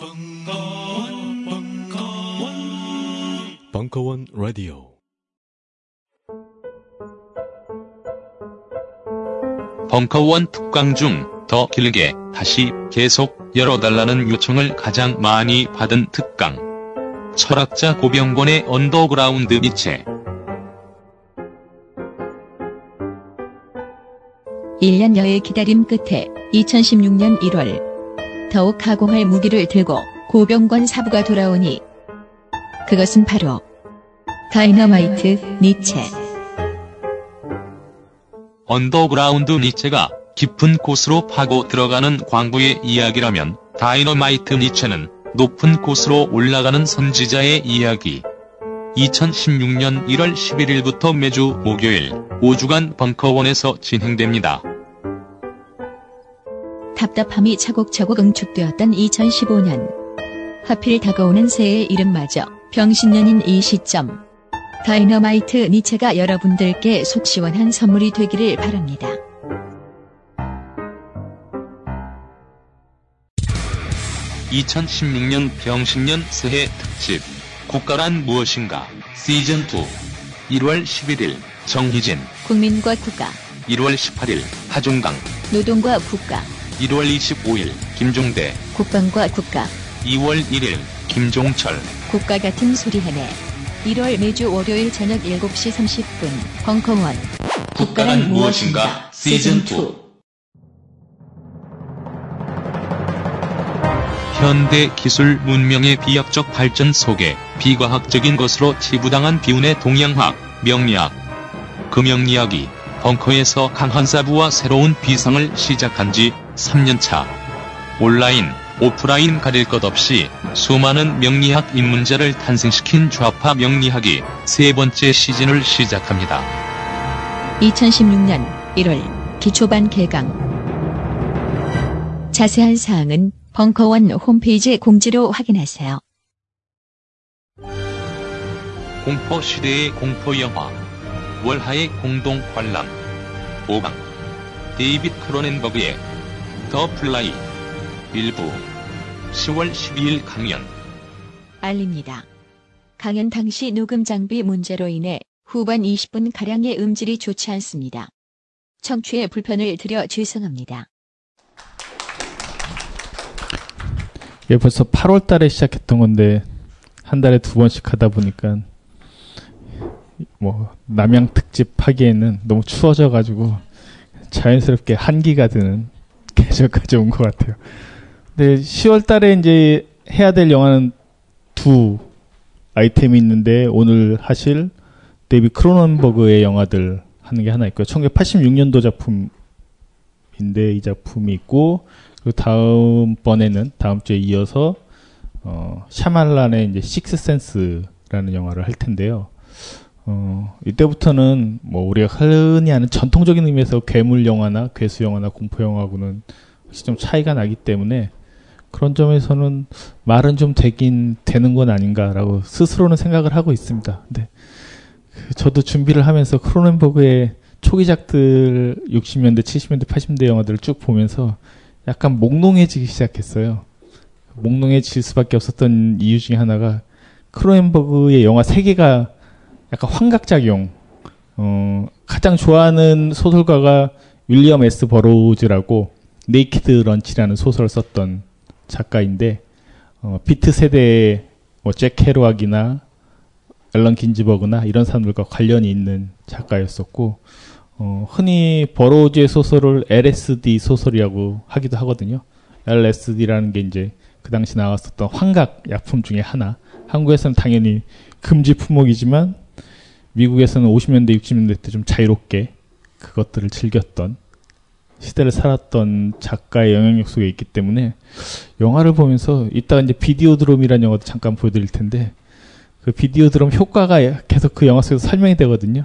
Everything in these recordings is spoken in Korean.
벙커원, 벙커원, 벙커원 라디오. 벙커원 특강 중 더 길게 다시 계속 열어달라는 요청을 가장 많이 받은 특강. 철학자 고병권의 언더그라운드 니체. 1년여의 기다림 끝에 2016년 1월 더욱 가공할 무기를 들고 고병권 사부가 돌아오니 그것은 바로 다이너마이트 니체. 언더그라운드 니체가 깊은 곳으로 파고 들어가는 광부의 이야기라면 다이너마이트 니체는 높은 곳으로 올라가는 선지자의 이야기. 2016년 1월 11일부터 매주 목요일 5주간 벙커원에서 진행됩니다. 답답함이 차곡차곡 응축되었던 2015년. 하필 다가오는 새해의 이름마저 병신년인 이 시점. 다이너마이트 니체가 여러분들께 속 시원한 선물이 되기를 바랍니다. (2016년) 병신년 새해 특집. 국가란 무엇인가? 시즌2 1월 11일 정희진. 국민과 국가, 1월 18일 하중강. 노동과 국가, 1월 25일 김종대 국방과 국가, 2월 1일 김종철. 국가 같은 소리 해내. 1월 매주 월요일 저녁 7시 30분 벙커원. 국가란 무엇인가? 시즌2 현대 기술 문명의 비약적 발전 속에 비과학적인 것으로 치부당한 비운의 동양학, 명리학. 그 명리학이 벙커에서 강한 사부와 새로운 비상을 시작한 지 3년차. 온라인, 오프라인 가릴 것 없이 수많은 명리학 입문자를 탄생시킨 좌파 명리학이 세 번째 시즌을 시작합니다. 2016년 1월 기초반 개강 자세한 사항은 벙커원 홈페이지 공지로 확인하세요. 공포 시대의 공포 영화 월하의 공동 관람 5강 데이빗 크로넨버그의 더 플라이 일부 10월 12일 강연 알립니다. 강연 당시 녹음 장비 문제로 인해 후반 20분 가량의 음질이 좋지 않습니다. 청취에 불편을 드려 죄송합니다. 이게 벌써 8월 달에 시작했던 건데 한 달에 두 번씩 하다 보니까 뭐 남양 특집 하기에는 너무 추워져 가지고 자연스럽게 한기가 드는 계절까지 온 것 같아요. 근데 10월 달에 이제 해야 될 영화는 두 아이템이 있는데 오늘 하실 데이비 크로넌버그의 영화들 하는 게 하나 있고요. 1986년도 작품인데 이 작품이 있고 그 다음 번에는 다음 주에 이어서 어, 샤말란의 이제 식스 센스라는 영화를 할 텐데요. 어, 이때부터는 뭐 우리가 흔히 아는 전통적인 의미에서 괴물 영화나 괴수 영화나 공포 영화하고는 확실히 좀 차이가 나기 때문에 그런 점에서는 말은 좀 되긴 되는 건 아닌가라고 스스로는 생각을 하고 있습니다. 근데 그 저도 준비를 하면서 크로넨버그의 초기작들 60년대, 70년대, 80년대 영화들을 쭉 보면서 약간 몽롱해지기 시작했어요. 몽롱해질 수밖에 없었던 이유 중에 하나가 크로넨버그의 영화 세 개가 약간 환각작용. 어, 가장 좋아하는 소설가가 윌리엄 S. 버로우즈라고 네이키드 런치라는 소설을 썼던 작가인데 어, 비트 세대의 뭐 잭 케루악이나 앨런 긴즈버그나 이런 사람들과 관련이 있는 작가였었고 어, 흔히 버로우즈의 소설을 LSD 소설이라고 하기도 하거든요. LSD라는 게 이제 그 당시 나왔었던 환각 약품 중에 하나. 한국에서는 당연히 금지 품목이지만 미국에서는 50년대, 60년대 때 좀 자유롭게 그것들을 즐겼던 시대를 살았던 작가의 영향력 속에 있기 때문에 영화를 보면서 이따가 이제 비디오 드롬이라는 영화도 잠깐 보여드릴 텐데 그 비디오 드롬 효과가 계속 그 영화 속에서 설명이 되거든요.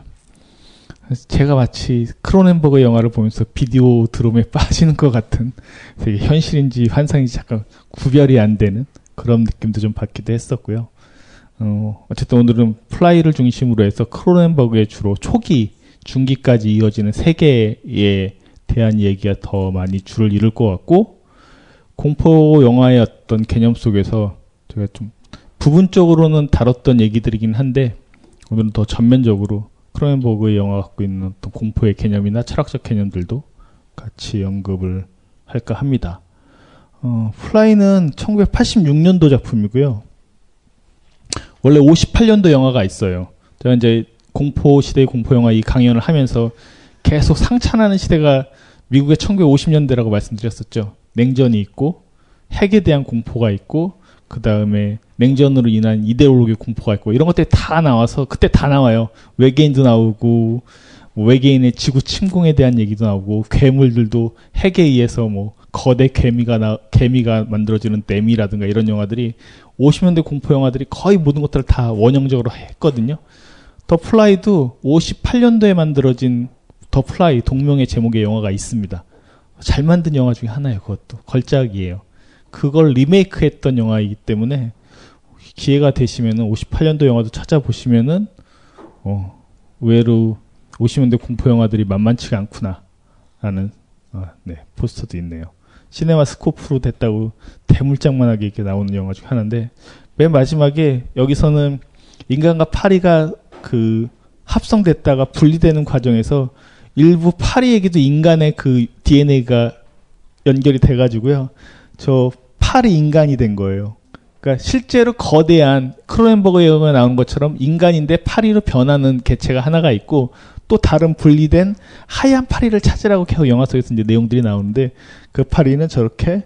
그래서 제가 마치 크로넨버그 영화를 보면서 비디오 드롬에 빠지는 것 같은 되게 현실인지 환상인지 잠깐 구별이 안 되는 그런 느낌도 좀 받기도 했었고요. 어, 어쨌든 오늘은 플라이를 중심으로 해서 크로넨버그의 주로 초기, 중기까지 이어지는 세계에 대한 얘기가 더 많이 줄을 이룰 것 같고 공포 영화의 어떤 개념 속에서 제가 좀 부분적으로는 다뤘던 얘기들이긴 한데 오늘은 더 전면적으로 크로넨버그의 영화 갖고 있는 어떤 공포의 개념이나 철학적 개념들도 같이 언급을 할까 합니다. 어, 플라이는 1986년도 작품이고요. 원래 58년도 영화가 있어요. 제가 이제 공포 시대의 공포 영화 이 강연을 하면서 계속 상찬하는 시대가 미국의 1950년대라고 말씀드렸었죠. 냉전이 있고 핵에 대한 공포가 있고 그 다음에 냉전으로 인한 이데올로기 공포가 있고 이런 것들이 다 나와서 그때 다 나와요. 외계인도 나오고 뭐 외계인의 지구 침공에 대한 얘기도 나오고 괴물들도 핵에 의해서 뭐 거대 개미가 나 개미가 만들어지는 뎀이라든가 이런 영화들이 50년대 공포 영화들이 거의 모든 것들을 다 원형적으로 했거든요. 더 플라이도 58년도에 만들어진 더 플라이 동명의 제목의 영화가 있습니다. 잘 만든 영화 중에 하나예요. 그것도 걸작이에요. 그걸 리메이크했던 영화이기 때문에 기회가 되시면은 58년도 영화도 찾아보시면은 어, 의외로 50년대 공포 영화들이 만만치가 않구나라는 어, 네, 포스터도 있네요. 시네마 스코프로 됐다고 대물장만하게 이렇게 나오는 영화 중 하나인데 맨 마지막에 여기서는 인간과 파리가 그 합성됐다가 분리되는 과정에서 일부 파리에게도 인간의 그 DNA가 연결이 돼가지고요. 저 파리 인간이 된 거예요. 그러니까 실제로 거대한 크로넨버그 영화에 나오는 것처럼 인간인데 파리로 변하는 개체가 하나가 있고 또 다른 분리된 하얀 파리를 찾으라고 계속 영화 속에서 이제 내용들이 나오는데 그 파리는 저렇게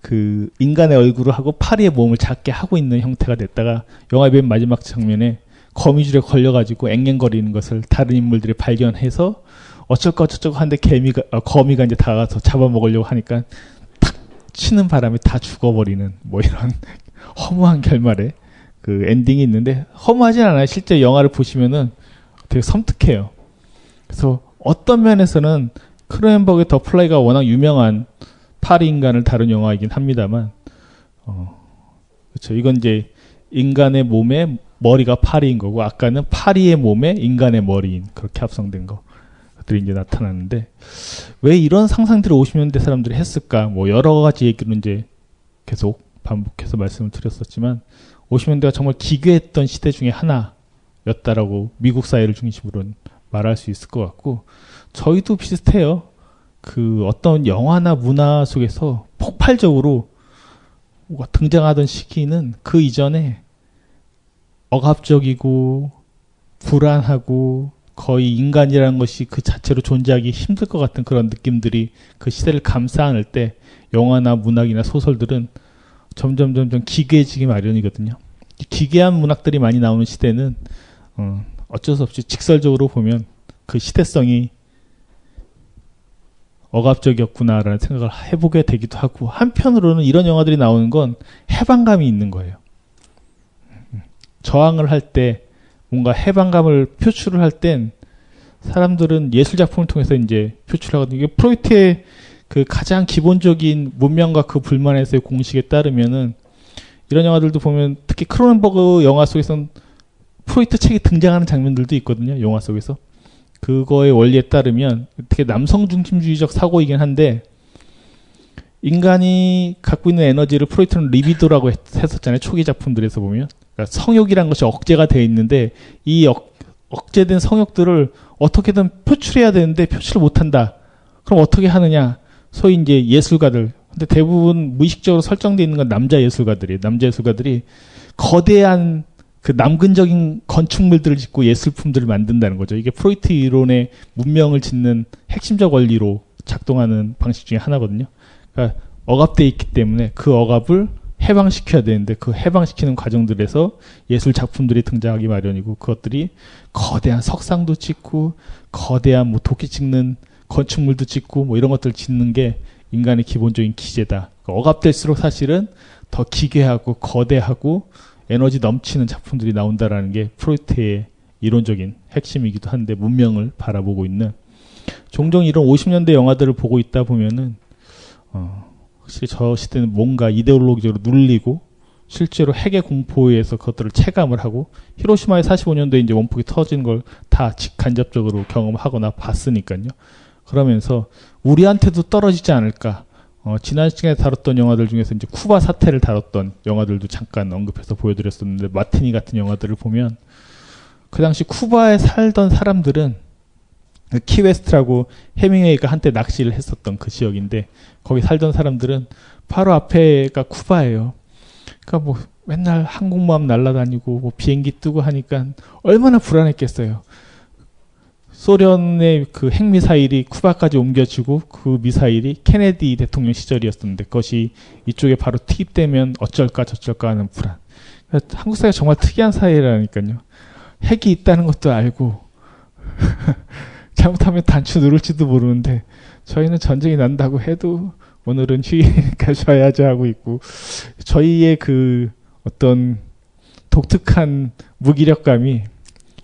그 인간의 얼굴을 하고 파리의 몸을 작게 하고 있는 형태가 됐다가 영화의 맨 마지막 장면에 거미줄에 걸려가지고 앵앵거리는 것을 다른 인물들이 발견해서 어쩔까 어쩌고 하는데 개미가 어, 거미가 이제 다가서 잡아먹으려고 하니까 탁 치는 바람에 다 죽어버리는 뭐 이런 허무한 결말의 그 엔딩이 있는데 허무하진 않아요. 실제 영화를 보시면은 되게 섬뜩해요. 그래서 어떤 면에서는 크로넨버그의 더 플라이가 워낙 유명한 파리 인간을 다룬 영화이긴 합니다만, 어, 그렇죠. 이건 이제 인간의 몸에 머리가 파리인 거고, 아까는 파리의 몸에 인간의 머리인 그렇게 합성된 것들이 이제 나타나는데 왜 이런 상상들을 50년대 사람들이 했을까? 뭐 여러 가지 얘기로 이제 계속 반복해서 말씀을 드렸었지만 50년대가 정말 기괴했던 시대 중에 하나였다라고 미국 사회를 중심으로 말할 수 있을 것 같고 저희도 비슷해요. 그 어떤 영화나 문화 속에서 폭발적으로 등장하던 시기는 그 이전에 억압적이고 불안하고 거의 인간이라는 것이 그 자체로 존재하기 힘들 것 같은 그런 느낌들이 그 시대를 감싸 안을 때 영화나 문학이나 소설들은 점점 점점 기괴해지기 마련이거든요. 기괴한 문학들이 많이 나오는 시대는 어, 어쩔 수 없이 직설적으로 보면 그 시대성이 억압적이었구나라는 생각을 해보게 되기도 하고 한편으로는 이런 영화들이 나오는 건 해방감이 있는 거예요. 저항을 할 때 뭔가 해방감을 표출을 할 땐 사람들은 예술 작품을 통해서 이제 표출하거든요. 이게 프로이트의 그 가장 기본적인 문명과 그 불만에서의 공식에 따르면은 이런 영화들도 보면 특히 크로넨버그 영화 속에서는 프로이트 책이 등장하는 장면들도 있거든요. 영화 속에서. 그거의 원리에 따르면 되게 남성 중심주의적 사고이긴 한데 인간이 갖고 있는 에너지를 프로이트는 리비도라고 했, 었잖아요 초기 작품들에서 보면. 그러니까 성욕이란 것이 억제가 돼 있는데 이 억, 억제된 성욕들을 어떻게든 표출해야 되는데 표출을 못한다. 그럼 어떻게 하느냐? 소위 이제 예술가들. 근데 대부분 무의식적으로 설정되어 있는 건 남자 예술가들이에요. 남자 예술가들이 거대한 그 남근적인 건축물들을 짓고 예술품들을 만든다는 거죠. 이게 프로이트 이론의 문명을 짓는 핵심적 원리로 작동하는 방식 중에 하나거든요. 그러니까 억압돼 있기 때문에 그 억압을 해방시켜야 되는데 그 해방시키는 과정들에서 예술 작품들이 등장하기 마련이고 그것들이 거대한 석상도 짓고 거대한 뭐 도끼 찍는 건축물도 짓고 뭐 이런 것들을 짓는 게 인간의 기본적인 기제다. 그러니까 억압될수록 사실은 더 기괴하고 거대하고 에너지 넘치는 작품들이 나온다라는 게 프로이트의 이론적인 핵심이기도 한데 문명을 바라보고 있는 종종 이런 50년대 영화들을 보고 있다 보면은 어, 확실히 저 시대는 뭔가 이데올로기적으로 눌리고 실제로 핵의 공포에 서 그것들을 체감을 하고 히로시마의 45년도에 이제 원폭이 터진 걸 다 직간접적으로 경험하거나 봤으니까요. 그러면서 우리한테도 떨어지지 않을까. 어, 지난 시간에 다뤘던 영화들 중에서 이제 쿠바 사태를 다뤘던 영화들도 잠깐 언급해서 보여드렸었는데 마티니 같은 영화들을 보면 그 당시 쿠바에 살던 사람들은 그 키웨스트라고 해밍웨이가 한때 낚시를 했었던 그 지역인데 거기 살던 사람들은 바로 앞에가 쿠바예요. 그러니까 뭐 맨날 항공모함 날아다니고 뭐 비행기 뜨고 하니까 얼마나 불안했겠어요. 소련의 그 핵미사일이 쿠바까지 옮겨지고 그 미사일이 케네디 대통령 시절이었었는데 그것이 이쪽에 바로 투입되면 어쩔까 저쩔까 하는 불안. 그러니까 한국 사회가 정말 특이한 사회라니까요. 핵이 있다는 것도 알고 잘못하면 단추 누를지도 모르는데 저희는 전쟁이 난다고 해도 오늘은 휴일이니까 쉬어야지 하고 있고 저희의 그 어떤 독특한 무기력감이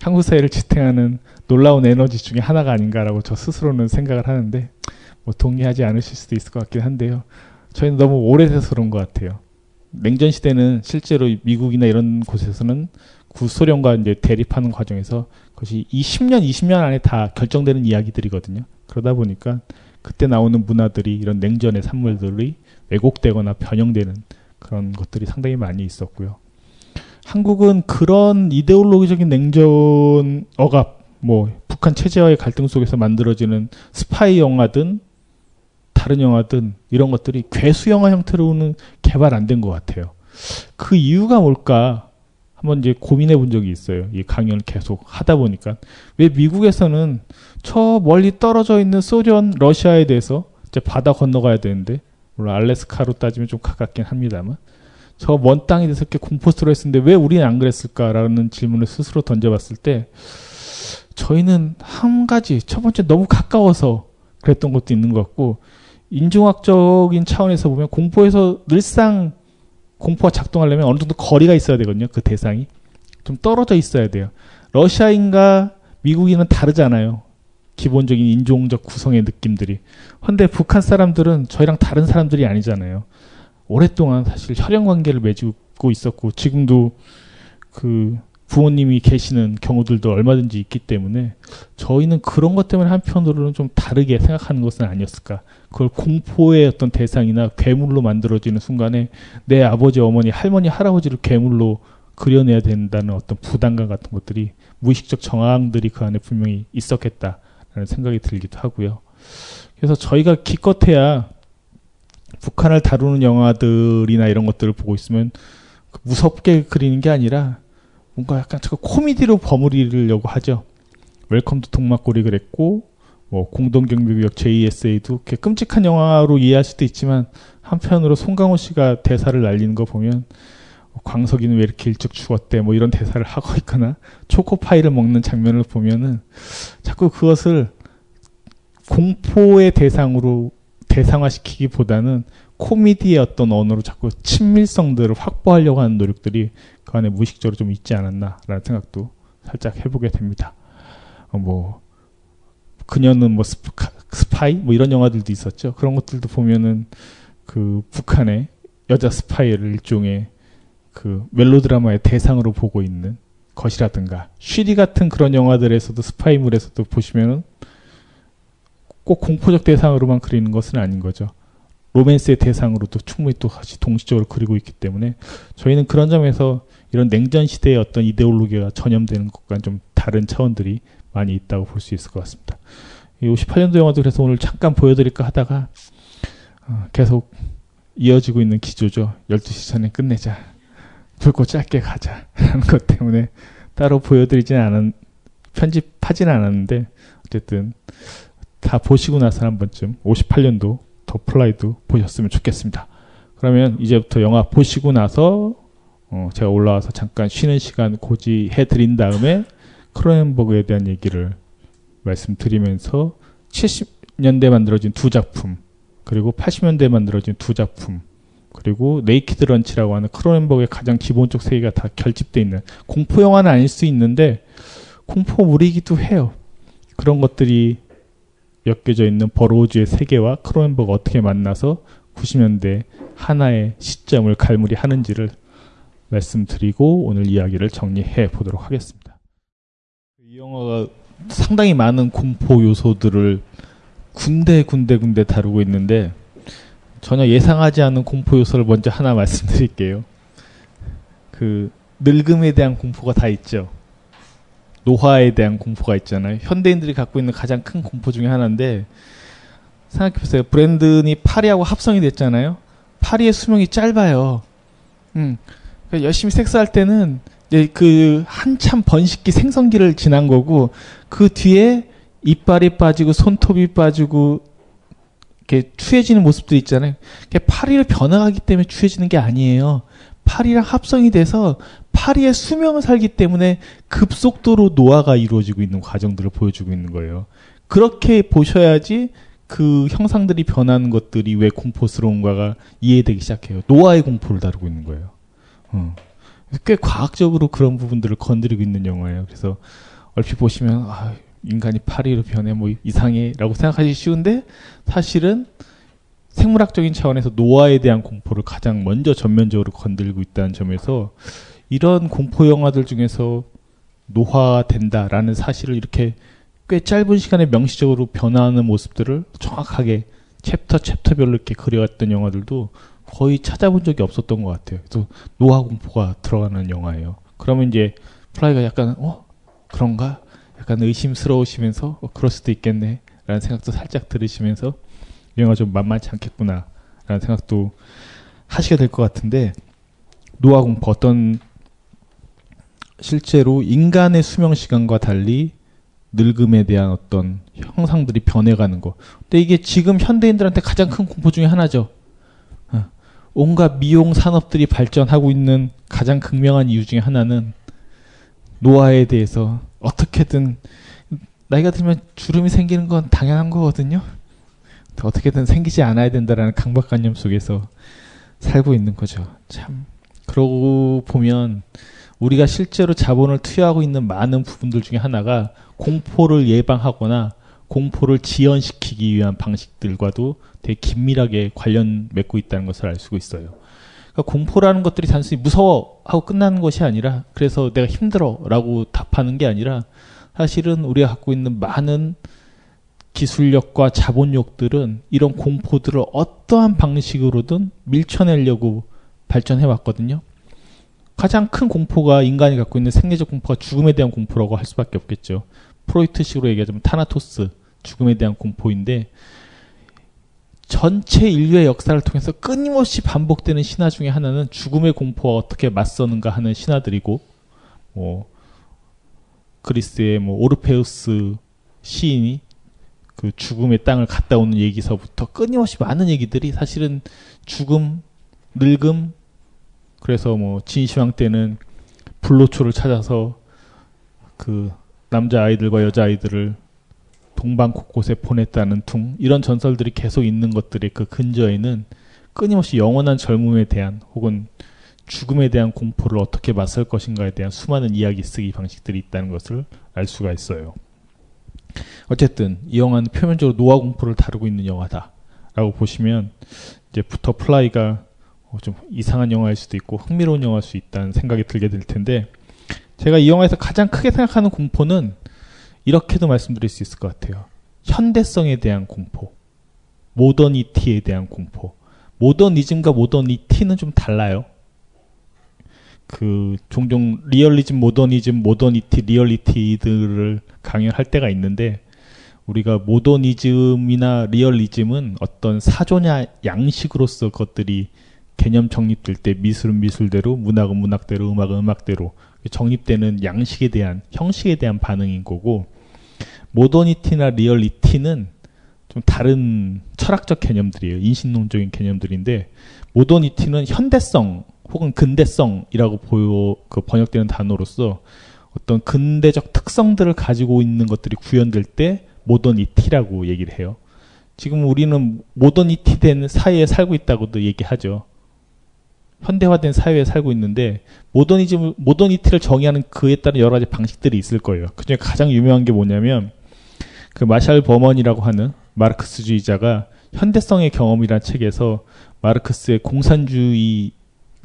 한국 사회를 지탱하는 놀라운 에너지 중에 하나가 아닌가라고 저 스스로는 생각을 하는데 뭐 동의하지 않으실 수도 있을 것 같긴 한데요. 저희는 너무 오래돼서 그런 것 같아요. 냉전 시대는 실제로 미국이나 이런 곳에서는 구소련과 이제 대립하는 과정에서 그것이 이 10년, 20년 안에 다 결정되는 이야기들이거든요. 그러다 보니까 그때 나오는 문화들이 이런 냉전의 산물들이 왜곡되거나 변형되는 그런 것들이 상당히 많이 있었고요. 한국은 그런 이데올로기적인 냉전 억압, 뭐 북한 체제와의 갈등 속에서 만들어지는 스파이 영화든 다른 영화든 이런 것들이 괴수 영화 형태로는 개발 안 된 것 같아요. 그 이유가 뭘까? 한번 이제 고민해 본 적이 있어요. 이 강연을 계속 하다 보니까 왜 미국에서는 저 멀리 떨어져 있는 소련, 러시아에 대해서 이제 바다 건너가야 되는데 물론 알래스카로 따지면 좀 가깝긴 합니다만 저 먼 땅에 대해서 이렇게 공포스러워 했었는데 왜 우리는 안 그랬을까라는 질문을 스스로 던져봤을 때 저희는 한 가지 첫 번째 너무 가까워서 그랬던 것도 있는 것 같고 인종학적인 차원에서 보면 공포에서 늘상 공포가 작동하려면 어느 정도 거리가 있어야 되거든요. 그 대상이 좀 떨어져 있어야 돼요. 러시아인과 미국인은 다르잖아요. 기본적인 인종적 구성의 느낌들이. 근데 북한 사람들은 저희랑 다른 사람들이 아니잖아요. 오랫동안 사실 혈연 관계를 맺고 있었고 지금도 그 부모님이 계시는 경우들도 얼마든지 있기 때문에 저희는 그런 것 때문에 한편으로는 좀 다르게 생각하는 것은 아니었을까. 그걸 공포의 어떤 대상이나 괴물로 만들어지는 순간에 내 아버지, 어머니, 할머니, 할아버지를 괴물로 그려내야 된다는 어떤 부담감 같은 것들이 무의식적 정황들이 그 안에 분명히 있었겠다라는 생각이 들기도 하고요. 그래서 저희가 기껏해야 북한을 다루는 영화들이나 이런 것들을 보고 있으면 무섭게 그리는 게 아니라 뭔가 약간 저 코미디로 버무리려고 하죠. 웰컴 투 동막골이 그랬고 뭐 공동경비구역 JSA도 이렇게 끔찍한 영화로 이해할 수도 있지만 한편으로 송강호 씨가 대사를 날리는 거 보면 광석이는 왜 이렇게 일찍 죽었대 뭐 이런 대사를 하고 있거나 초코파이를 먹는 장면을 보면은 자꾸 그것을 공포의 대상으로 대상화시키기보다는 코미디의 어떤 언어로 자꾸 친밀성들을 확보하려고 하는 노력들이 그 안에 무의식적으로 좀 있지 않았나라는 생각도 살짝 해보게 됩니다. 어, 뭐 그녀는 뭐 스파, 스파이 뭐 이런 영화들도 있었죠. 그런 것들도 보면은 그 북한의 여자 스파이를 일종의 그 멜로드라마의 대상으로 보고 있는 것이라든가 쉬리 같은 그런 영화들에서도 스파이물에서도 보시면은 꼭 공포적 대상으로만 그리는 것은 아닌 거죠. 로맨스의 대상으로도 충분히 또 같이 동시적으로 그리고 있기 때문에 저희는 그런 점에서 이런 냉전 시대의 어떤 이데올로기가 전염되는 것과는 좀 다른 차원들이 많이 있다고 볼 수 있을 것 같습니다. 이 58년도 영화도 그래서 오늘 잠깐 보여드릴까 하다가 어, 계속 이어지고 있는 기조죠. 12시 전에 끝내자. 굵고 짧게 가자. 라는 것 때문에 따로 보여드리진 않은, 편집하진 않았는데, 어쨌든 다 보시고 나서 한 번쯤 58년도 더 플라이도 보셨으면 좋겠습니다. 그러면 이제부터 영화 보시고 나서 어, 제가 올라와서 잠깐 쉬는 시간 고지해 드린 다음에 크로넨버그에 대한 얘기를 말씀드리면서 70년대 만들어진 두 작품 그리고 80년대에 만들어진 두 작품 그리고 네이키드 런치라고 하는 크로넨버그의 가장 기본적 세계가 다 결집돼 있는 공포 영화는 아닐 수 있는데 공포물이기도 해요. 그런 것들이 엮여져 있는 버로우즈의 세계와 크로넨버그 어떻게 만나서 90년대 하나의 시점을 갈무리 하는지를 말씀드리고 오늘 이야기를 정리해 보도록 하겠습니다. 이 영화가 상당히 많은 공포 요소들을 군데 군데 군데 다루고 있는데 전혀 예상하지 않은 공포 요소를 먼저 하나 말씀드릴게요. 그 늙음에 대한 공포가 다 있죠. 노화에 대한 공포가 있잖아요. 현대인들이 갖고 있는 가장 큰 공포 중에 하나인데 생각해보세요. 브랜든이 파리하고 합성이 됐잖아요. 파리의 수명이 짧아요. 음, 열심히 섹스할 때는 이제 그 한참 번식기 생성기를 지난 거고 그 뒤에 이빨이 빠지고 손톱이 빠지고 이렇게 추해지는 모습도 있잖아요. 파리를 변화하기 때문에 추해지는 게 아니에요. 파리랑 합성이 돼서 파리의 수명을 살기 때문에 급속도로 노화가 이루어지고 있는 과정들을 보여주고 있는 거예요. 그렇게 보셔야지 그 형상들이 변하는 것들이 왜 공포스러운가가 이해되기 시작해요. 노화의 공포를 다루고 있는 거예요. 어. 꽤 과학적으로 그런 부분들을 건드리고 있는 영화예요. 그래서 얼핏 보시면 아, 인간이 파리로 변해 뭐 이상해라고 생각하기 쉬운데 사실은 생물학적인 차원에서 노화에 대한 공포를 가장 먼저 전면적으로 건들고 있다는 점에서 이런 공포 영화들 중에서 노화된다라는 사실을 이렇게 꽤 짧은 시간에 명시적으로 변화하는 모습들을 정확하게 챕터 챕터별로 이렇게 그려왔던 영화들도 거의 찾아본 적이 없었던 것 같아요. 그래서 노화 공포가 들어가는 영화예요. 그러면 이제 플라이가 약간 어 그런가 약간 의심스러우시면서 어, 그럴 수도 있겠네 라는 생각도 살짝 들으시면서 이 영화 좀 만만치 않겠구나 라는 생각도 하시게 될 것 같은데 노화 공포 어떤 실제로 인간의 수명 시간과 달리 늙음에 대한 어떤 형상들이 변해가는 거. 근데 이게 지금 현대인들한테 가장 큰 공포 중에 하나죠. 어. 온갖 미용 산업들이 발전하고 있는 가장 극명한 이유 중에 하나는 노화에 대해서 어떻게든 나이가 들면 주름이 생기는 건 당연한 거거든요. 어떻게든 생기지 않아야 된다라는 강박관념 속에서 살고 있는 거죠. 참. 그러고 보면 우리가 실제로 자본을 투여하고 있는 많은 부분들 중에 하나가 공포를 예방하거나 공포를 지연시키기 위한 방식들과도 되게 긴밀하게 관련 맺고 있다는 것을 알 수가 있어요. 그러니까 공포라는 것들이 단순히 무서워 하고 끝나는 것이 아니라 그래서 내가 힘들어라고 답하는 게 아니라 사실은 우리가 갖고 있는 많은 기술력과 자본력들은 이런 공포들을 어떠한 방식으로든 밀쳐내려고 발전해 왔거든요. 가장 큰 공포가 인간이 갖고 있는 생리적 공포가 죽음에 대한 공포라고 할 수밖에 없겠죠. 프로이트식으로 얘기하자면 타나토스, 죽음에 대한 공포인데 전체 인류의 역사를 통해서 끊임없이 반복되는 신화 중에 하나는 죽음의 공포와 어떻게 맞서는가 하는 신화들이고 뭐 그리스의 뭐 오르페우스 시인이 그 죽음의 땅을 갔다 오는 얘기서부터 끊임없이 많은 얘기들이 사실은 죽음, 늙음, 그래서 뭐 진시황 때는 불로초를 찾아서 그 남자 아이들과 여자 아이들을 동방 곳곳에 보냈다는 둥 이런 전설들이 계속 있는 것들의 그 근저에는 끊임없이 영원한 젊음에 대한 혹은 죽음에 대한 공포를 어떻게 맞설 것인가에 대한 수많은 이야기 쓰기 방식들이 있다는 것을 알 수가 있어요. 어쨌든 이 영화는 표면적으로 노화 공포를 다루고 있는 영화다라고 보시면 이제 부터 플라이가 어, 좀 이상한 영화일 수도 있고 흥미로운 영화일 수 있다는 생각이 들게 될 텐데 제가 이 영화에서 가장 크게 생각하는 공포는 이렇게도 말씀드릴 수 있을 것 같아요. 현대성에 대한 공포, 모더니티에 대한 공포. 모더니즘과 모더니티는 좀 달라요. 그 종종 리얼리즘, 모더니즘, 모더니티, 리얼리티들을 강연할 때가 있는데 우리가 모더니즘이나 리얼리즘은 어떤 사조냐 양식으로서 것들이 개념 정립될 때 미술은 미술대로, 문학은 문학대로, 음악은 음악대로 정립되는 양식에 대한 형식에 대한 반응인 거고 모더니티나 리얼리티는 좀 다른 철학적 개념들이에요. 인신론적인 개념들인데 모더니티는 현대성 혹은 근대성이라고 보여 그 번역되는 단어로서 어떤 근대적 특성들을 가지고 있는 것들이 구현될 때 모더니티라고 얘기를 해요. 지금 우리는 모더니티 된 사회에 살고 있다고도 얘기하죠. 현대화된 사회에 살고 있는데 모더니즘 모더니티를 정의하는 그에 따른 여러 가지 방식들이 있을 거예요. 그중에 가장 유명한 게 뭐냐면 그 마샬 버먼이라고 하는 마르크스주의자가 현대성의 경험이라는 책에서 마르크스의 공산주의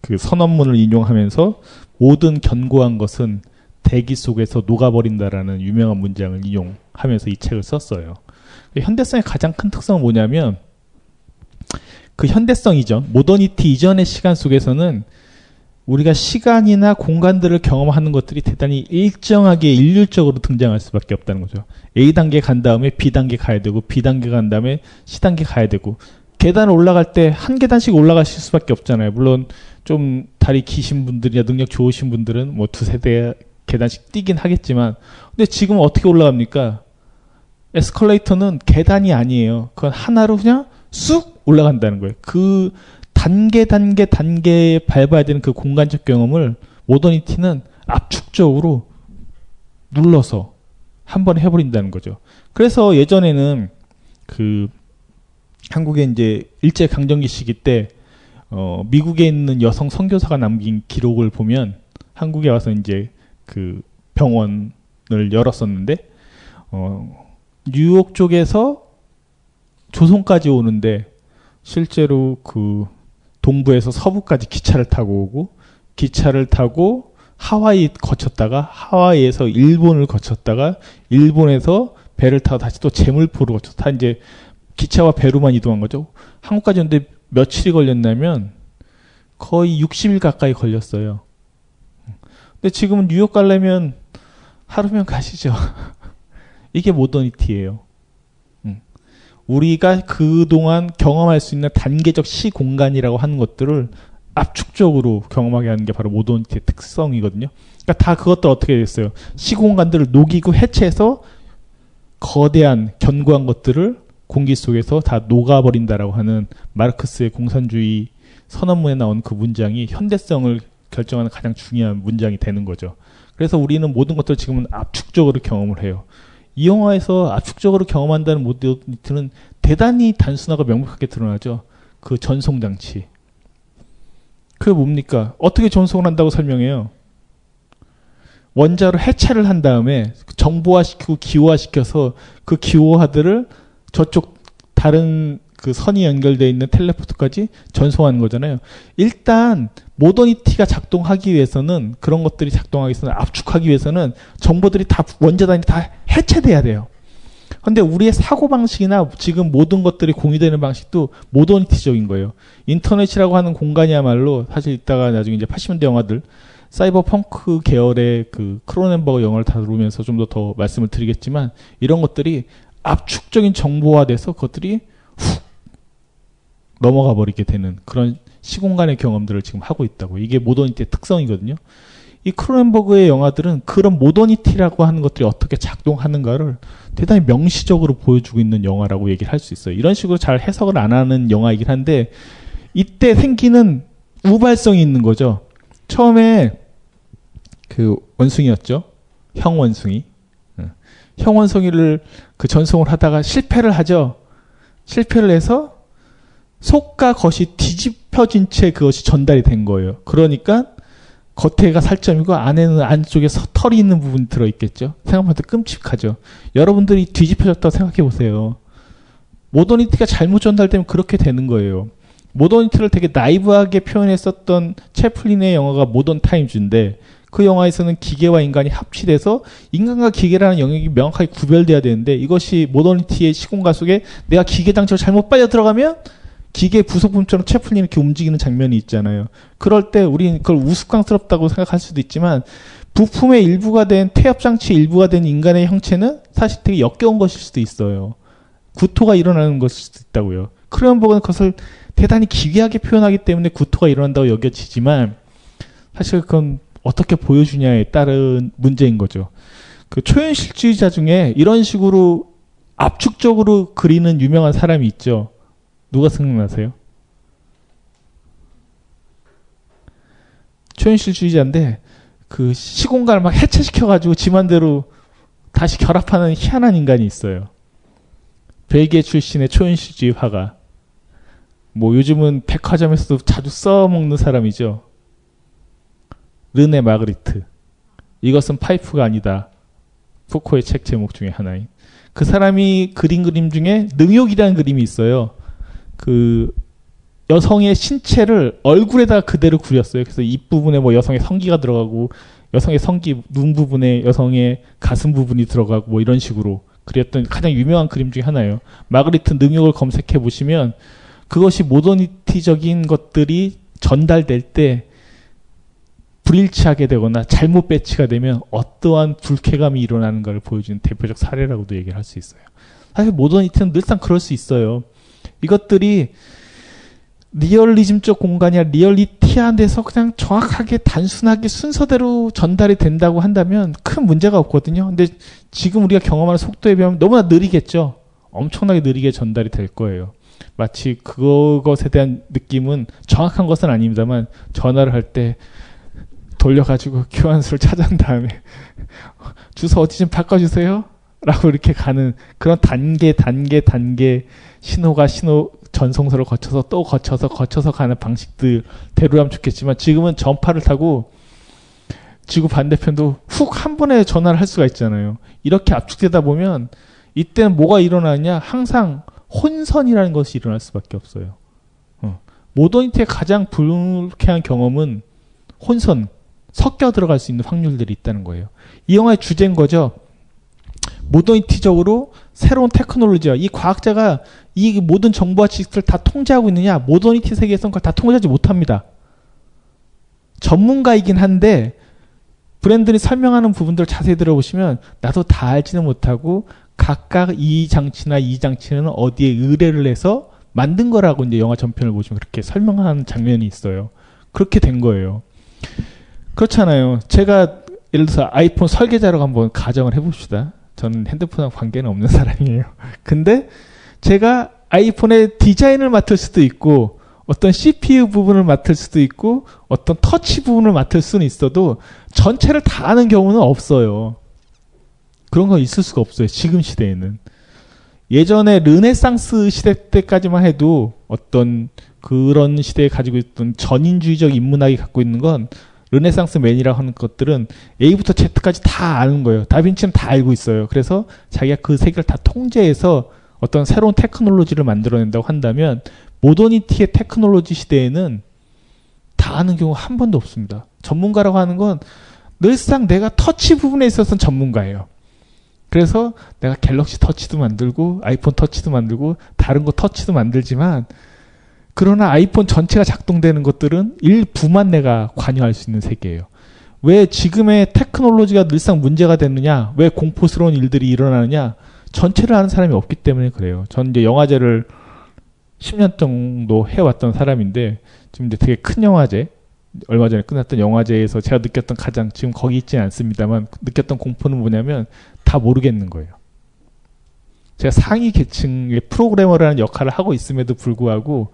그 선언문을 인용하면서 모든 견고한 것은 대기 속에서 녹아버린다라는 유명한 문장을 인용하면서 이 책을 썼어요. 현대성의 가장 큰 특성은 뭐냐면 그 현대성이죠. 모더니티 이전의 시간 속에서는 우리가 시간이나 공간들을 경험하는 것들이 대단히 일정하게 일률적으로 등장할 수밖에 없다는 거죠. A 단계 간 다음에 B 단계 가야 되고 B 단계 간 다음에 C 단계 가야 되고 계단을 올라갈 때 한 계단씩 올라가실 수밖에 없잖아요. 물론 좀 다리 기신 분들이나 능력 좋으신 분들은 뭐 두세 대 계단씩 뛰긴 하겠지만 근데 지금 어떻게 올라갑니까? 에스컬레이터는 계단이 아니에요. 그건 하나로 그냥 쑥 올라간다는 거예요. 그 단계 단계 단계에 밟아야 되는 그 공간적 경험을 모더니티는 압축적으로 눌러서 한 번에 해버린다는 거죠. 그래서 예전에는 그 한국에 이제 일제 강점기 시기 때 어, 미국에 있는 여성 선교사가 남긴 기록을 보면 한국에 와서 이제 그 병원을 열었었는데 어, 뉴욕 쪽에서 조선까지 오는데 실제로 그 동부에서 서부까지 기차를 타고 오고 기차를 타고 하와이 거쳤다가 하와이에서 일본을 거쳤다가 일본에서 배를 타고 다시 또 제물포로 거쳤다 이제 기차와 배로만 이동한 거죠. 한국까지 오는데 며칠이 걸렸냐면 거의 60일 가까이 걸렸어요. 근데 지금은 뉴욕 가려면 하루면 가시죠. 이게 모더니티예요. 음. 우리가 그동안 경험할 수 있는 단계적 시공간이라고 하는 것들을 압축적으로 경험하게 하는 게 바로 모더니티의 특성이거든요. 그러니까 다 그것들 어떻게 됐어요? 시공간들을 녹이고 해체해서 거대한 견고한 것들을 공기 속에서 다 녹아버린다라고 하는 마르크스의 공산주의 선언문에 나온 그 문장이 현대성을 결정하는 가장 중요한 문장이 되는 거죠. 그래서 우리는 모든 것들을 지금은 압축적으로 경험을 해요. 이 영화에서 압축적으로 경험한다는 모더니티는 대단히 단순하고 명백하게 드러나죠. 그 전송 장치. 그게 뭡니까? 어떻게 전송을 한다고 설명해요? 원자로 해체를 한 다음에 정보화시키고 기호화시켜서 그 기호화들을 저쪽 다른 그 선이 연결되어 있는 텔레포트까지 전송하는 거잖아요. 일단 모더니티가 작동하기 위해서는 그런 것들이 작동하기 위해서는 압축하기 위해서는 정보들이 다 원자 단위 다 해체돼야 돼요. 근데 우리의 사고 방식이나 지금 모든 것들이 공유되는 방식도 모더니티적인 거예요. 인터넷이라고 하는 공간이야말로 사실 이따가 나중에 이제 80년대 영화들 사이버 펑크 계열의 그 크로넨버그 영화를 다루면서 좀더더 말씀을 드리겠지만 이런 것들이 압축적인 정보화돼서 그것들이 훅 넘어가 버리게 되는 그런 시공간의 경험들을 지금 하고 있다고. 이게 모더니티의 특성이거든요. 이 크로넨버그의 영화들은 그런 모더니티라고 하는 것들이 어떻게 작동하는가를 대단히 명시적으로 보여주고 있는 영화라고 얘기를 할 수 있어요. 이런 식으로 잘 해석을 안 하는 영화이긴 한데 이때 생기는 우발성이 있는 거죠. 처음에 그 원숭이였죠. 형 원숭이. 형 원숭이를 그 전송을 하다가 실패를 하죠. 실패를 해서 속과 겉이 뒤집혀진 채 그것이 전달이 된 거예요. 그러니까 겉에가 살점이고 안에는 안쪽에 털이 있는 부분이 들어있겠죠. 생각보다 끔찍하죠. 여러분들이 뒤집혀졌다고 생각해 보세요. 모더니티가 잘못 전달되면 그렇게 되는 거예요. 모더니티를 되게 나이브하게 표현했었던 채플린의 영화가 모던 타임즈인데 그 영화에서는 기계와 인간이 합치돼서 인간과 기계라는 영역이 명확하게 구별돼야 되는데 이것이 모더니티의 시공간 속에 내가 기계 장치로 잘못 빨려 들어가면 기계 부속품처럼 채플린이 이렇게 움직이는 장면이 있잖아요. 그럴 때 우리는 그걸 우스꽝스럽다고 생각할 수도 있지만 부품의 일부가 된 태엽 장치의 일부가 된 인간의 형체는 사실 되게 역겨운 것일 수도 있어요. 구토가 일어나는 것일 수도 있다고요. 크레온버그는 그것을 대단히 기괴하게 표현하기 때문에 구토가 일어난다고 여겨지지만 사실 그건 어떻게 보여주냐에 따른 문제인 거죠. 그 초현실주의자 중에 이런 식으로 압축적으로 그리는 유명한 사람이 있죠. 누가 생각나세요? 초현실주의자인데 그 시공간을 막 해체시켜가지고 지만대로 다시 결합하는 희한한 인간이 있어요. 벨기에 출신의 초현실주의 화가. 뭐 요즘은 백화점에서도 자주 써먹는 사람이죠. 르네 마그리트. 이것은 파이프가 아니다. 푸코의 책 제목 중에 하나인. 그 사람이 그린 그림 중에 능욕이라는 그림이 있어요. 그 여성의 신체를 얼굴에다 그대로 그렸어요. 그래서 입 부분에 뭐 여성의 성기가 들어가고 여성의 성기 눈 부분에 여성의 가슴 부분이 들어가고 뭐 이런 식으로 그렸던 가장 유명한 그림 중에 하나예요. 마그리트 능욕을 검색해 보시면 그것이 모더니티적인 것들이 전달될 때 불일치하게 되거나 잘못 배치가 되면 어떠한 불쾌감이 일어나는 것을 보여주는 대표적 사례라고도 얘기를 할 수 있어요. 사실 모더니티는 늘상 그럴 수 있어요. 이것들이 리얼리즘적 공간이 아니라 리얼리티한 데서 그냥 정확하게 단순하게 순서대로 전달이 된다고 한다면 큰 문제가 없거든요. 근데 지금 우리가 경험하는 속도에 비하면 너무나 느리겠죠. 엄청나게 느리게 전달이 될 거예요. 마치 그것에 대한 느낌은 정확한 것은 아닙니다만 전화를 할 때 돌려가지고 교환수를 찾은 다음에 주소 어디 좀 바꿔주세요. 라고 이렇게 가는 그런 단계, 단계, 단계 신호가 신호 전송서를 거쳐서 또 거쳐서 거쳐서 가는 방식들대로라면 좋겠지만 지금은 전파를 타고 지구 반대편도 훅 한 번에 전화를 할 수가 있잖아요. 이렇게 압축되다 보면 이때는 뭐가 일어나냐? 항상 혼선이라는 것이 일어날 수밖에 없어요. 어. 모더니티의 가장 불쾌한 경험은 혼선, 섞여 들어갈 수 있는 확률들이 있다는 거예요. 이 영화의 주제인 거죠. 모더니티적으로 새로운 테크놀로지와 이 과학자가 이 모든 정보와 지식들을 다 통제하고 있느냐? 모더니티 세계에서는 그걸 다 통제하지 못합니다. 전문가이긴 한데 브랜드이 설명하는 부분들을 자세히 들어보시면 나도 다 알지는 못하고 각각 이 장치나 이 장치는 어디에 의뢰를 해서 만든 거라고 이제 영화 전편을 보시면 그렇게 설명하는 장면이 있어요. 그렇게 된 거예요. 그렇잖아요. 제가 예를 들어서 아이폰 설계자라고 한번 가정을 해봅시다. 저는 핸드폰하고 관계는 없는 사람이에요. 근데 제가 아이폰의 디자인을 맡을 수도 있고 어떤 CPU 부분을 맡을 수도 있고 어떤 터치 부분을 맡을 수는 있어도 전체를 다 아는 경우는 없어요. 그런 건 있을 수가 없어요. 지금 시대에는. 예전에 르네상스 시대 때까지만 해도 어떤 그런 시대에 가지고 있던 전인주의적 인문학이 갖고 있는 건 Renaissance man이라고 하는 것들은 A부터 Z까지 다 아는 거예요. 다빈치는 다 알고 있어요. 그래서 자기가 그 세계를 다 통제해서 어떤 새로운 테크놀로지를 만들어낸다고 한다면 모더니티의 테크놀로지 시대에는 다 아는 경우 한 번도 없습니다. 전문가라고 하는 건 늘상 내가 터치 부분에 있어서는 전문가예요. 그래서 내가 갤럭시 터치도 만들고 아이폰 터치도 만들고 다른 거 터치도 만들지만 그러나 아이폰 전체가 작동되는 것들은 일부만 내가 관여할 수 있는 세계예요. 왜 지금의 테크놀로지가 늘상 문제가 되느냐? 왜 공포스러운 일들이 일어나느냐? 전체를 아는 사람이 없기 때문에 그래요. 전 이제 영화제를 10년 정도 해왔던 사람인데 지금 이제 되게 큰 영화제 얼마 전에 끝났던 영화제에서 제가 느꼈던 가장 지금 거기 있지는 않습니다만 느꼈던 공포는 뭐냐면 다 모르겠는 거예요. 제가 상위 계층의 프로그래머라는 역할을 하고 있음에도 불구하고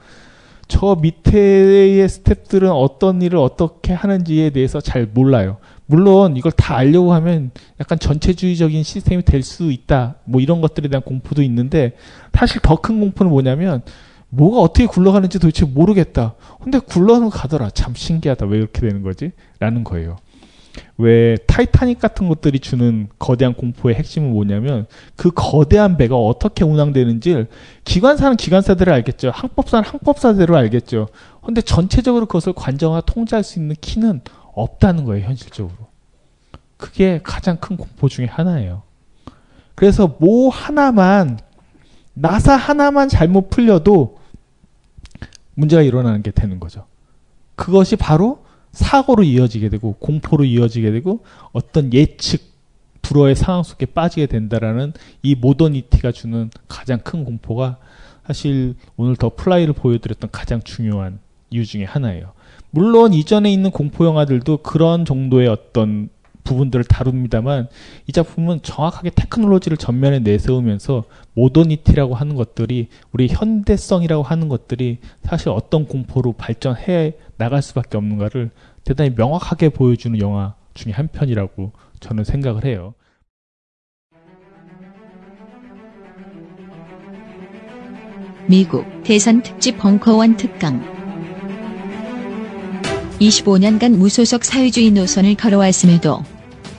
저 밑에의 스탭들은 어떤 일을 어떻게 하는지에 대해서 잘 몰라요. 물론 이걸 다 알려고 하면 약간 전체주의적인 시스템이 될 수 있다. 뭐 이런 것들에 대한 공포도 있는데 사실 더 큰 공포는 뭐냐면 뭐가 어떻게 굴러가는지 도대체 모르겠다. 근데 굴러는 가더라. 참 신기하다. 왜 이렇게 되는 거지? 라는 거예요. 왜 타이타닉 같은 것들이 주는 거대한 공포의 핵심은 뭐냐면 그 거대한 배가 어떻게 운항되는지 기관사는 기관사대로 알겠죠. 항법사는 항법사대로 알겠죠. 근데 전체적으로 그것을 관장하고 통제할 수 있는 키는 없다는 거예요, 현실적으로. 그게 가장 큰 공포 중에 하나예요. 그래서 뭐 하나만 나사 하나만 잘못 풀려도 문제가 일어나는 게 되는 거죠. 그것이 바로 사고로 이어지게 되고 공포로 이어지게 되고 어떤 예측 불허의 상황 속에 빠지게 된다라는 이 모더니티가 주는 가장 큰 공포가 사실 오늘 더 플라이를 보여드렸던 가장 중요한 이유 중에 하나예요. 물론 이전에 있는 공포 영화들도 그런 정도의 어떤 부분들을 다룹니다만 이 작품은 정확하게 테크놀로지를 전면에 내세우면서 모더니티라고 하는 것들이 우리 현대성이라고 하는 것들이 사실 어떤 공포로 발전해 나갈 수밖에 없는가를 대단히 명확하게 보여주는 영화 중에 한 편이라고 저는 생각을 해요. 미국 대선 특집 벙커원 특강 25년간 무소속 사회주의 노선을 걸어왔음에도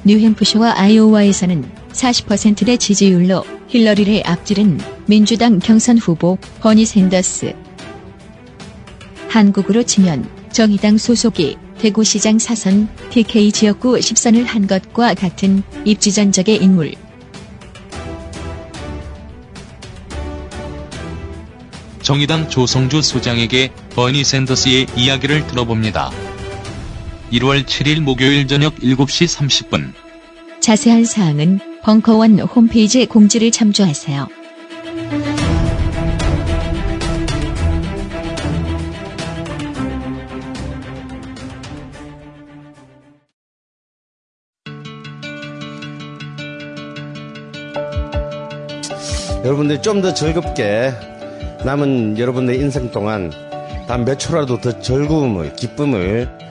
뉴햄프셔와 아이오와에서는 40%의 지지율로 힐러리를 앞지른 민주당 경선 후보 버니 샌더스. 한국으로 치면 정의당 소속이 대구시장 사선 TK 지역구 10선을 한 것과 같은 입지전적의 인물. 정의당 조성주 소장에게 버니 샌더스의 이야기를 들어봅니다. 1월 7일 목요일 저녁 7시 30분. 자세한 사항은 벙커원 홈페이지 공지를 참조하세요. 여러분들이 좀더 즐겁게 남은 여러분의 인생 동안 단 몇 초라도 더 즐거움을, 기쁨을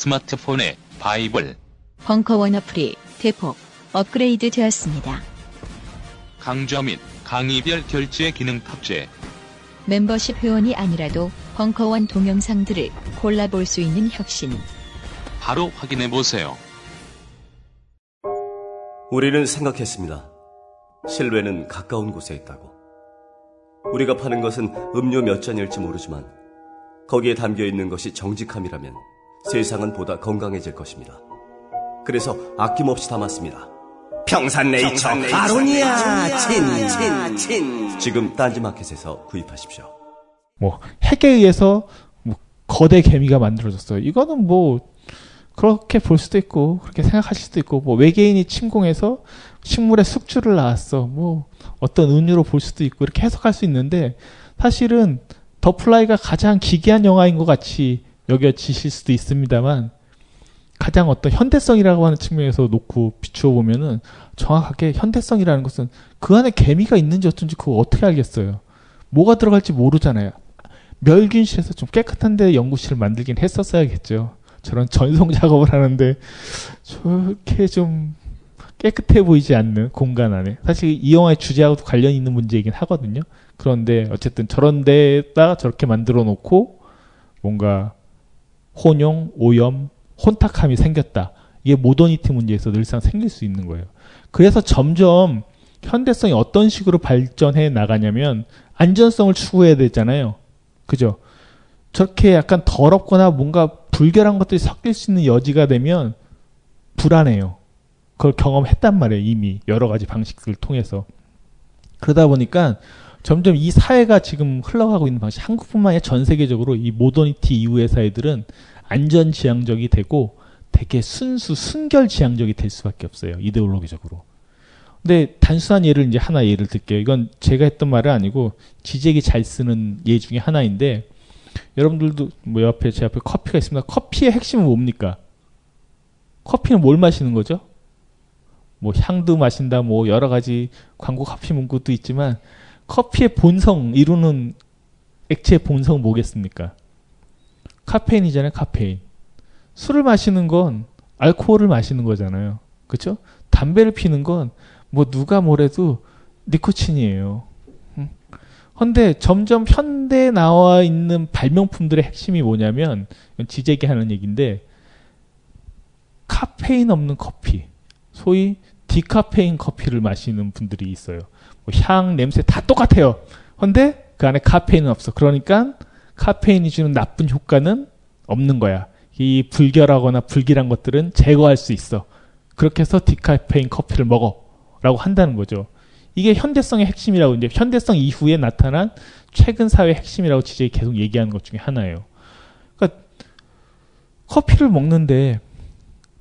스마트폰에 바이블, 벙커원 어플이 대폭 업그레이드 되었습니다. 강좌 및 강의별 결제 기능 탑재. 멤버십 회원이 아니라도 벙커원 동영상들을 골라볼 수 있는 혁신. 바로 확인해 보세요. 우리는 생각했습니다. 실외는 가까운 곳에 있다고. 우리가 파는 것은 음료 몇 잔일지 모르지만 거기에 담겨 있는 것이 정직함이라면 세상은 보다 건강해질 것입니다. 그래서 아낌없이 담았습니다. 평산네이처 아로니아 친 친 친 지금 딴지마켓에서 구입하십시오. 뭐 핵에 의해서 뭐 거대 개미가 만들어졌어요. 이거는 뭐 그렇게 볼 수도 있고 그렇게 생각하실 수도 있고 뭐 외계인이 침공해서 식물의 숙주를 낳았어. 뭐 어떤 은유로 볼 수도 있고 이렇게 해석할 수 있는데 사실은 더 플라이가 가장 기괴한 영화인 것 같이 여겨지실 수도 있습니다만 가장 어떤 현대성이라고 하는 측면에서 놓고 비추어 보면은 정확하게 현대성이라는 것은 그 안에 개미가 있는지 어쩐지 그거 어떻게 알겠어요. 뭐가 들어갈지 모르잖아요. 멸균실에서 좀 깨끗한 데 연구실을 만들긴 했었어야겠죠. 저런 전송 작업을 하는데 저렇게 좀 깨끗해 보이지 않는 공간 안에 사실 이 영화의 주제하고도 관련 있는 문제이긴 하거든요. 그런데 어쨌든 저런 데다 저렇게 만들어 놓고 뭔가 혼용, 오염, 혼탁함이 생겼다. 이게 모더니티 문제에서 늘상 생길 수 있는 거예요. 그래서 점점 현대성이 어떤 식으로 발전해 나가냐면 안전성을 추구해야 되잖아요. 그죠? 저렇게 약간 더럽거나 뭔가 불결한 것들이 섞일 수 있는 여지가 되면 불안해요. 그걸 경험했단 말이에요. 이미 여러 가지 방식들을 통해서. 그러다 보니까 점점 이 사회가 지금 흘러가고 있는 방식, 한국뿐만 아니라 전 세계적으로 이 모더니티 이후의 사회들은 안전 지향적이 되고 되게 순수, 순결 지향적이 될 수밖에 없어요. 이데올로기적으로. 근데 단순한 예를 이제 하나 예를 들게요. 이건 제가 했던 말은 아니고 지적이 잘 쓰는 예 중에 하나인데 여러분들도 뭐 옆에 제 앞에 커피가 있습니다. 커피의 핵심은 뭡니까? 커피는 뭘 마시는 거죠? 뭐 향도 마신다, 뭐 여러 가지 광고 커피 문구도 있지만 커피의 본성 이루는 액체의 본성은 뭐겠습니까? 카페인이잖아요, 카페인. 술을 마시는 건 알코올을 마시는 거잖아요. 그렇죠? 담배를 피는 건 뭐 누가 뭐래도 니코틴이에요. 근데 점점 현대에 나와 있는 발명품들의 핵심이 뭐냐면 지제기 하는 얘기인데 카페인 없는 커피, 소위 디카페인 커피를 마시는 분들이 있어요. 뭐 향, 냄새 다 똑같아요. 근데 그 안에 카페인은 없어. 그러니까 카페인이 주는 나쁜 효과는 없는 거야. 이 불결하거나 불길한 것들은 제거할 수 있어. 그렇게 해서 디카페인 커피를 먹어. 라고 한다는 거죠. 이게 현대성의 핵심이라고 이제 현대성 이후에 나타난 최근 사회의 핵심이라고 지적이 계속 얘기하는 것 중에 하나예요. 그러니까 커피를 먹는데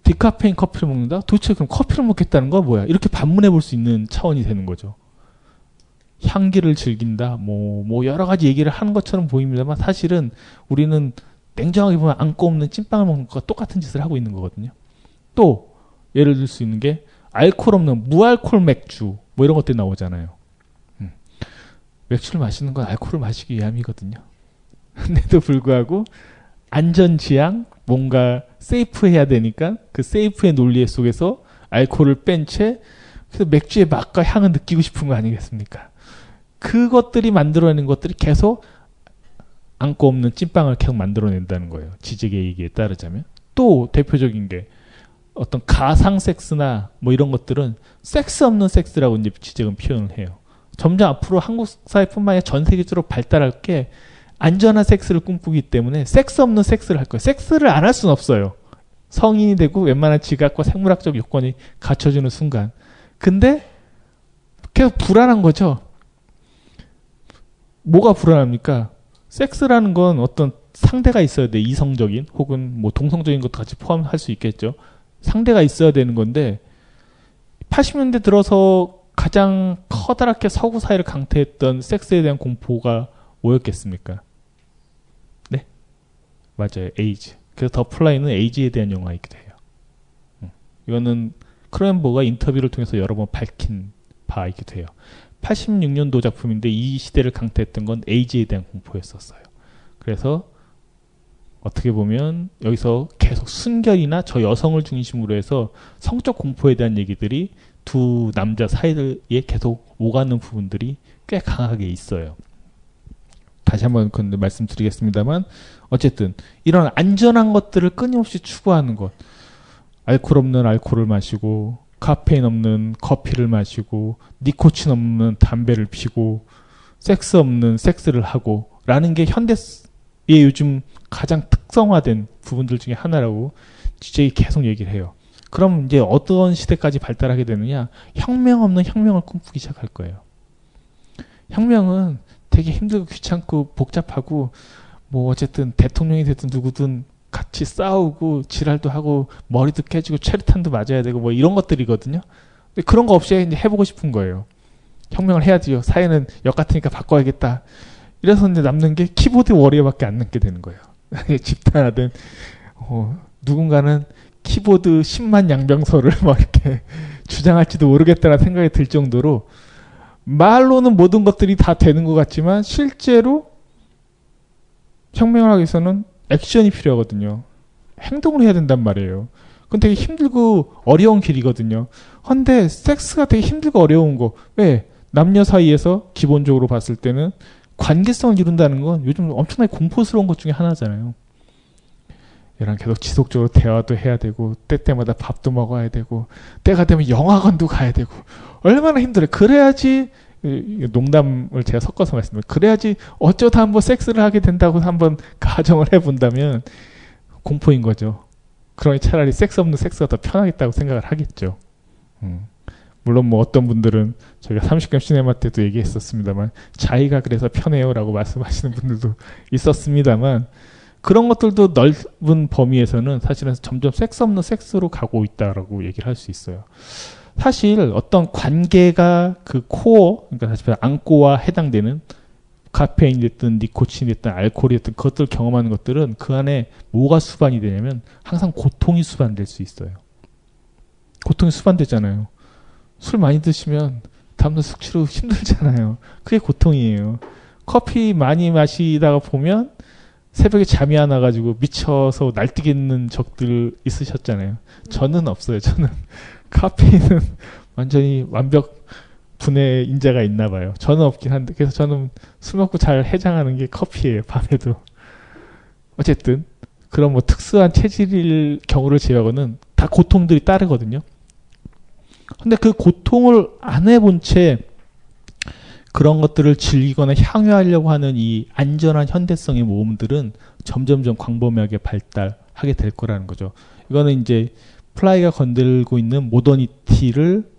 디카페인 커피를 먹는다? 도대체 그럼 커피를 먹겠다는 거 뭐야? 이렇게 반문해 볼 수 있는 차원이 되는 거죠. 향기를 즐긴다, 뭐, 뭐, 여러 가지 얘기를 하는 것처럼 보입니다만 사실은 우리는 냉정하게 보면 안고 없는 찐빵을 먹는 것과 똑같은 짓을 하고 있는 거거든요. 또, 예를 들 수 있는 게 알코올 없는 무알콜 맥주 뭐 이런 것들이 나오잖아요. 음. 맥주를 마시는 건 알코올을 마시기 위함이거든요. 근데도 불구하고 안전 지향 뭔가 세이프해야 되니까 그 세이프의 논리 속에서 알코올을 뺀 채 그래서 맥주의 맛과 향을 느끼고 싶은 거 아니겠습니까? 그것들이 만들어내는 것들이 계속 안고 없는 찐빵을 계속 만들어낸다는 거예요. 지적의 얘기에 따르자면. 또 대표적인 게 어떤 가상 섹스나 뭐 이런 것들은 섹스 없는 섹스라고 이제 지적은 표현을 해요. 점점 앞으로 한국 사회뿐만 아니라 전 세계적으로 발달할 게 안전한 섹스를 꿈꾸기 때문에 섹스 없는 섹스를 할 거예요. 섹스를 안 할 수는 없어요. 성인이 되고 웬만한 지각과 생물학적 요건이 갖춰지는 순간. 근데 계속 불안한 거죠. 뭐가 불안합니까? 섹스라는 건 어떤 상대가 있어야 돼. 이성적인 혹은 뭐 동성적인 것도 같이 포함할 수 있겠죠. 상대가 있어야 되는 건데 80년대 들어서 가장 커다랗게 서구 사회를 강타했던 섹스에 대한 공포가 뭐였겠습니까? 네, 맞아요. 에이즈. 그래서 The Fly는 에이즈에 대한 영화이기도 해요. 음. 이거는 크로넨버그가 인터뷰를 통해서 여러 번 밝힌 바이기도 해요. 86년도 작품인데 이 시대를 강타했던 건 에이즈에 대한 공포였었어요. 그래서 어떻게 보면 여기서 계속 순결이나 저 여성을 중심으로 해서 성적 공포에 대한 얘기들이 두 남자 사이에 계속 오가는 부분들이 꽤 강하게 있어요. 다시 한번 그 말씀드리겠습니다만 어쨌든 이런 안전한 것들을 끊임없이 추구하는 것 알코올 없는 알코올을 마시고 카페인 없는 커피를 마시고 니코틴 없는 담배를 피고 섹스 없는 섹스를 하고 라는 게 현대의 요즘 가장 특성화된 부분들 중에 하나라고 주제이 계속 얘기를 해요. 그럼 이제 어떤 시대까지 발달하게 되느냐? 혁명 없는 혁명을 꿈꾸기 시작할 거예요. 혁명은 되게 힘들고 귀찮고 복잡하고 뭐 어쨌든 대통령이 됐든 누구든 같이 싸우고 지랄도 하고 머리도 깨지고 체류탄도 맞아야 되고 뭐 이런 것들이거든요. 근데 그런 거 없이 이제 해보고 싶은 거예요. 혁명을 해야지요. 사회는 역 같으니까 바꿔야겠다. 이래서 이제 남는 게 키보드 워리어밖에 안 남게 되는 거예요. 집단하든 어, 누군가는 키보드 10만 양병서를 막 이렇게 주장할지도 모르겠다는 생각이 들 정도로 말로는 모든 것들이 다 되는 것 같지만 실제로 혁명을 하기 위해서는 액션이 필요하거든요. 행동을 해야 된단 말이에요. 그건 되게 힘들고 어려운 길이거든요. 근데 섹스가 되게 힘들고 어려운 거. 왜? 남녀 사이에서 기본적으로 봤을 때는 관계성을 이룬다는 건 요즘 엄청나게 공포스러운 것 중에 하나잖아요. 얘랑 계속 지속적으로 대화도 해야 되고 때 때마다 밥도 먹어야 되고 때가 되면 영화관도 가야 되고 얼마나 힘들어요. 그래야지 농담을 제가 섞어서 말씀드려요. 그래야지 어쩌다 한번 섹스를 하게 된다고 한번 가정을 해본다면 공포인 거죠. 그러니 차라리 섹스 없는 섹스가 더 편하겠다고 생각을 하겠죠. 음. 물론 뭐 어떤 분들은 저희가 30경 시네마 때도 얘기했었습니다만 자기가 그래서 편해요라고 말씀하시는 분들도 있었습니다만 그런 것들도 넓은 범위에서는 사실은 점점 섹스 없는 섹스로 가고 있다라고 얘기를 할 수 있어요. 사실 어떤 관계가 그 코어, 그러니까 사실 안고와 해당되는 카페인이 됐든 니코틴이 됐든 알코올이 됐든 그것들 을 경험하는 것들은 그 안에 뭐가 수반이 되냐면 항상 고통이 수반될 수 있어요. 고통이 수반되잖아요. 술 많이 드시면 다음날 숙취로 힘들잖아요. 그게 고통이에요. 커피 많이 마시다가 보면 새벽에 잠이 안 와가지고 미쳐서 날뛰겠는 적들 있으셨잖아요. 저는 없어요. 저는 카페인은 완전히 완벽 분해 인자가 있나 봐요. 저는 없긴 한데 그래서 저는 술 먹고 잘 해장하는 게 커피예요. 밤에도. 어쨌든 그런 뭐 특수한 체질일 경우를 제외하고는 다 고통들이 따르거든요. 근데 그 고통을 안 해본 채 그런 것들을 즐기거나 향유하려고 하는 이 안전한 현대성의 모험들은 점점점 광범위하게 발달하게 될 거라는 거죠. 이거는 이제 Fly가 건들고 있는 모더니티를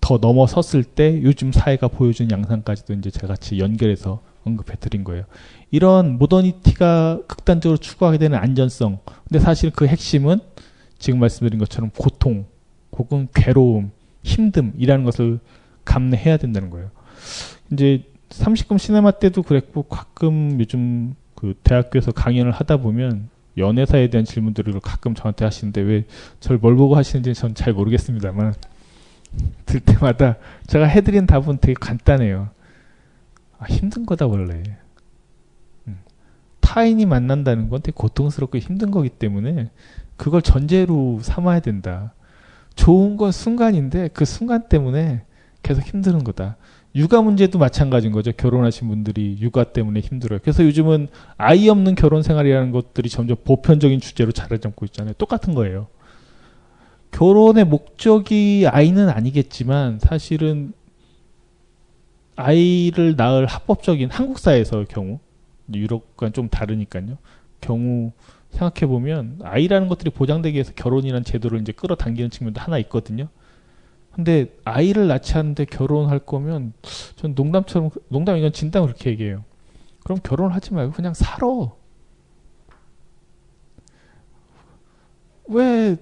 더 넘어섰을 때 요즘 사회가 보여준 양상까지도 이제 제가 같이 연결해서 언급해 드린 거예요. 이런 모더니티가 극단적으로 추구하게 되는 안전성. 근데 사실 그 핵심은 지금 말씀드린 것처럼 고통, 혹은 괴로움, 힘듦이라는 것을 감내해야 된다는 거예요. 이제 30금 시네마 때도 그랬고 가끔 요즘 그 대학교에서 강연을 하다 보면 연애사에 대한 질문들을 가끔 저한테 하시는데 왜 저를 뭘 보고 하시는지 전 잘 모르겠습니다만 들 때마다 제가 해드린 답은 되게 간단해요. 아, 힘든 거다 원래. 음. 타인이 만난다는 건 되게 고통스럽고 힘든 거기 때문에 그걸 전제로 삼아야 된다. 좋은 건 순간인데 그 순간 때문에 계속 힘드는 거다. 육아 문제도 마찬가지인 거죠. 결혼하신 분들이 육아 때문에 힘들어요. 그래서 요즘은 아이 없는 결혼 생활이라는 것들이 점점 보편적인 주제로 자리 잡고 있잖아요. 똑같은 거예요. 결혼의 목적이 아이는 아니겠지만 사실은 아이를 낳을 합법적인 한국 사회에서의 경우 유럽과는 좀 다르니까요. 경우 생각해 보면 아이라는 것들이 보장되기 위해서 결혼이라는 제도를 이제 끌어당기는 측면도 하나 있거든요. 근데 아이를 낳지 않는데 결혼할 거면 전 농담처럼 농담 이건 진담 그렇게 얘기해요. 그럼 결혼하지 말고 그냥 살아. 왜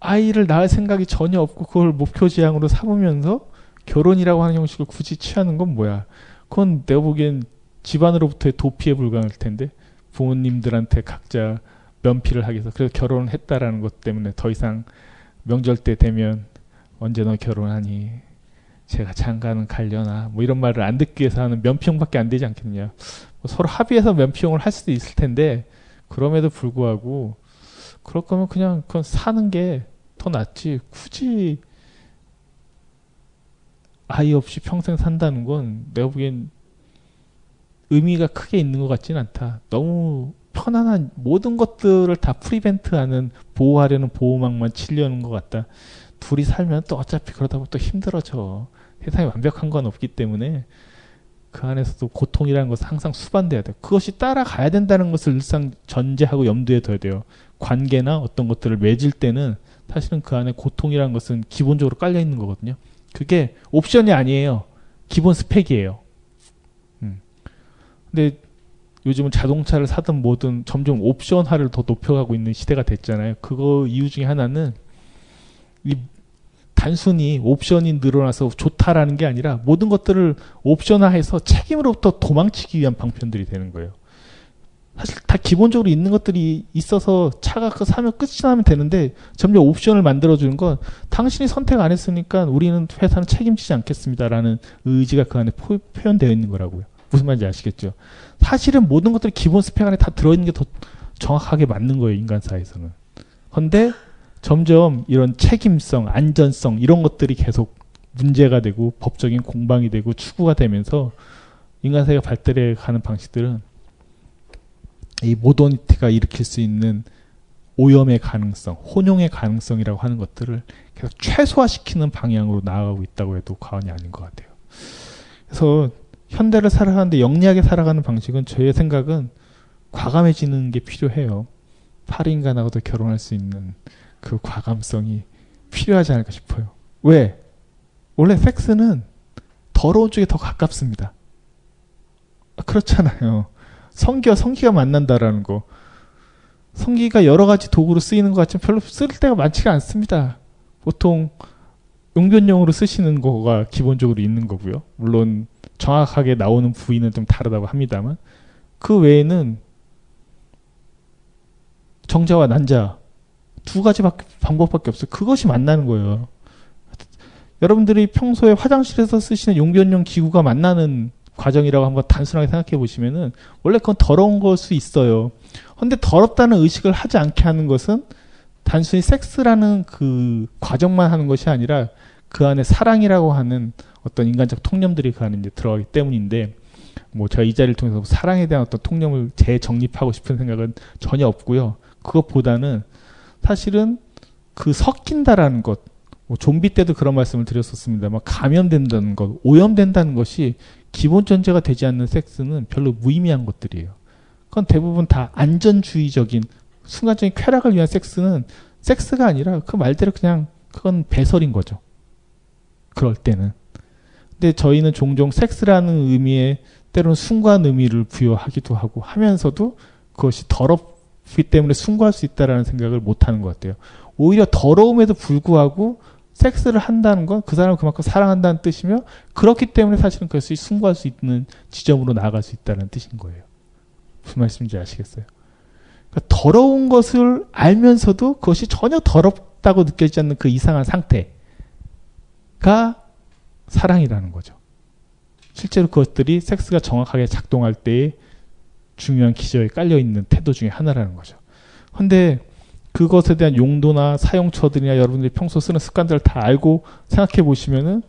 아이를 낳을 생각이 전혀 없고 그걸 목표 지향으로 삼으면서 결혼이라고 하는 형식을 굳이 취하는 건 뭐야? 그건 내가 보기엔 집안으로부터의 도피에 불과할 텐데 부모님들한테 각자 면피를 하기 위해서 그래서 결혼을 했다라는 것 때문에 더 이상 명절 때 되면 언제 너 결혼하니? 제가 장가는 갈려나? 뭐 이런 말을 안 듣기 위해서 하는 면피용밖에 안 되지 않겠냐? 뭐 서로 합의해서 면피용을 할 수도 있을 텐데 그럼에도 불구하고 그럴 거면 그냥 그건 사는 게 더 낫지. 굳이 아이 없이 평생 산다는 건 내가 보기엔 의미가 크게 있는 것 같지는 않다. 너무 편안한 모든 것들을 다 프리벤트하는 보호하려는 보호막만 치려는 것 같다. 둘이 살면 또 어차피 그러다 보면 또 힘들어져. 세상에 완벽한 건 없기 때문에 그 안에서도 고통이라는 것은 항상 수반돼야 돼요. 그것이 따라가야 된다는 것을 일상 전제하고 염두에 둬야 돼요. 관계나 어떤 것들을 맺을 때는 사실은 그 안에 고통이라는 것은 기본적으로 깔려 있는 거거든요. 그게 옵션이 아니에요. 기본 스펙이에요. 음. 근데 요즘은 자동차를 사든 뭐든 점점 옵션화를 더 높여가고 있는 시대가 됐잖아요. 그거 이유 중에 하나는 이 단순히 옵션이 늘어나서 좋다라는 게 아니라 모든 것들을 옵션화해서 책임으로부터 도망치기 위한 방편들이 되는 거예요. 사실 다 기본적으로 있는 것들이 있어서 차가 그 사면 끝이 나면 되는데 점점 옵션을 만들어주는 건 당신이 선택 안 했으니까 우리는 회사는 책임지지 않겠습니다라는 의지가 그 안에 포, 표현되어 있는 거라고요. 무슨 말인지 아시겠죠? 사실은 모든 것들이 기본 스펙 안에 다 들어있는 게 더 정확하게 맞는 거예요, 인간사에서는. 근데 점점 이런 책임성, 안전성, 이런 것들이 계속 문제가 되고 법적인 공방이 되고 추구가 되면서 인간사회가 발달해 가는 방식들은 이 모더니티가 일으킬 수 있는 오염의 가능성, 혼용의 가능성이라고 하는 것들을 계속 최소화시키는 방향으로 나아가고 있다고 해도 과언이 아닌 것 같아요. 그래서 현대를 살아가는데 영리하게 살아가는 방식은 저의 생각은 과감해지는 게 필요해요. 파리 인간하고도 결혼할 수 있는 그 과감성이 필요하지 않을까 싶어요. 왜? 원래 섹스는 더러운 쪽에 더 가깝습니다. 아, 그렇잖아요. 성기와 성기가 만난다라는 거. 성기가 여러 가지 도구로 쓰이는 것 같지만 별로 쓸 때가 많지가 않습니다. 보통 용변용으로 쓰시는 거가 기본적으로 있는 거고요. 물론 정확하게 나오는 부위는 좀 다르다고 합니다만 그 외에는 정자와 난자 두 가지 방법밖에 없어요. 그것이 만나는 거예요. 여러분들이 평소에 화장실에서 쓰시는 용변용 기구가 만나는 과정이라고 한번 단순하게 생각해 보시면은 원래 그건 더러운 걸 수 있어요. 근데 더럽다는 의식을 하지 않게 하는 것은 단순히 섹스라는 그 과정만 하는 것이 아니라 그 안에 사랑이라고 하는 어떤 인간적 통념들이 그 안에 이제 들어가기 때문인데 뭐 제가 이 자리를 통해서 사랑에 대한 어떤 통념을 재정립하고 싶은 생각은 전혀 없고요. 그것보다는 사실은 그 섞인다라는 것, 뭐 좀비 때도 그런 말씀을 드렸었습니다만 감염된다는 것, 오염된다는 것이 기본 전제가 되지 않는 섹스는 별로 무의미한 것들이에요. 그건 대부분 다 안전주의적인 순간적인 쾌락을 위한 섹스는 섹스가 아니라 그 말대로 그냥 그건 배설인 거죠. 그럴 때는. 근데 저희는 종종 섹스라는 의미에 때로는 순간 의미를 부여하기도 하고 하면서도 그것이 더럽 기 때문에 숭고할 수 있다라는 생각을 못 하는 것 같아요. 오히려 더러움에도 불구하고 섹스를 한다는 건 그 사람을 그만큼 사랑한다는 뜻이며 그렇기 때문에 사실은 그것이 숭고할 수 있는 지점으로 나아갈 수 있다는 뜻인 거예요. 무슨 말씀인지 아시겠어요? 그러니까 더러운 것을 알면서도 그것이 전혀 더럽다고 느껴지지 않는 그 이상한 상태가 사랑이라는 거죠. 실제로 그것들이 섹스가 정확하게 작동할 때에 중요한 기저에 깔려 있는 태도 중에 하나라는 거죠. 근데 그것에 대한 용도나 사용처들이나 여러분들이 평소 쓰는 습관들을 다 알고 생각해 보시면은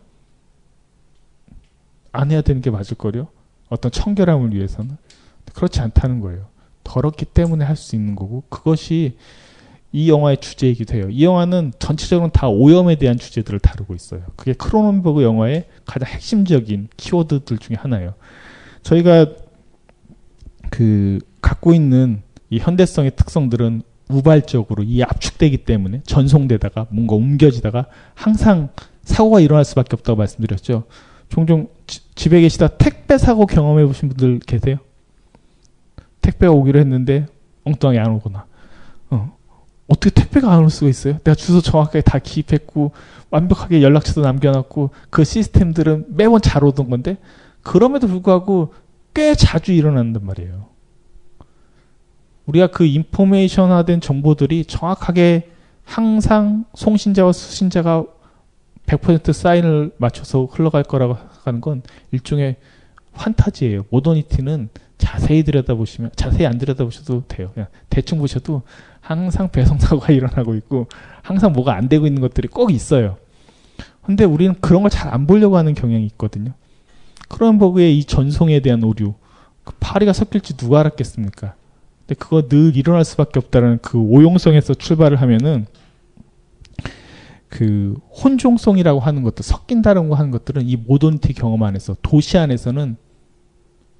안 해야 되는 게 맞을 거요. 어떤 청결함을 위해서는 그렇지 않다는 거예요. 더럽기 때문에 할 수 있는 거고 그것이 이 영화의 주제이기도 해요. 이 영화는 전체적으로 다 오염에 대한 주제들을 다루고 있어요. 그게 크로넨버그 영화의 가장 핵심적인 키워드들 중에 하나예요. 저희가 그 갖고 있는 이 현대성의 특성들은 우발적으로 이 압축되기 때문에 전송되다가 뭔가 옮겨지다가 항상 사고가 일어날 수밖에 없다고 말씀드렸죠. 종종 지, 집에 계시다 택배 사고 경험해 보신 분들 계세요? 택배가 오기로 했는데 엉뚱하게 안 오거나 어. 어떻게 택배가 안 올 수가 있어요? 내가 주소 정확하게 다 기입했고 완벽하게 연락처도 남겨놨고 그 시스템들은 매번 잘 오던 건데 그럼에도 불구하고 꽤 자주 일어난단 말이에요. 우리가 그 인포메이션화된 정보들이 정확하게 항상 송신자와 수신자가 100% 사인을 맞춰서 흘러갈 거라고 하는 건 일종의 환타지예요. 모더니티는 자세히 들여다보시면 자세히 안 들여다보셔도 돼요. 그냥 대충 보셔도 항상 배송 사고가 일어나고 있고 항상 뭐가 안 되고 있는 것들이 꼭 있어요. 근데 우리는 그런 걸 잘 안 보려고 하는 경향이 있거든요. 크론버그의 이 전송에 대한 오류, 그 파리가 섞일지 누가 알았겠습니까? 근데 그거 늘 일어날 수밖에 없다는 그 오용성에서 출발을 하면은 그 혼종성이라고 하는 것들, 섞인다는 거 하는 것들은 이 모던티 경험 안에서 도시 안에서는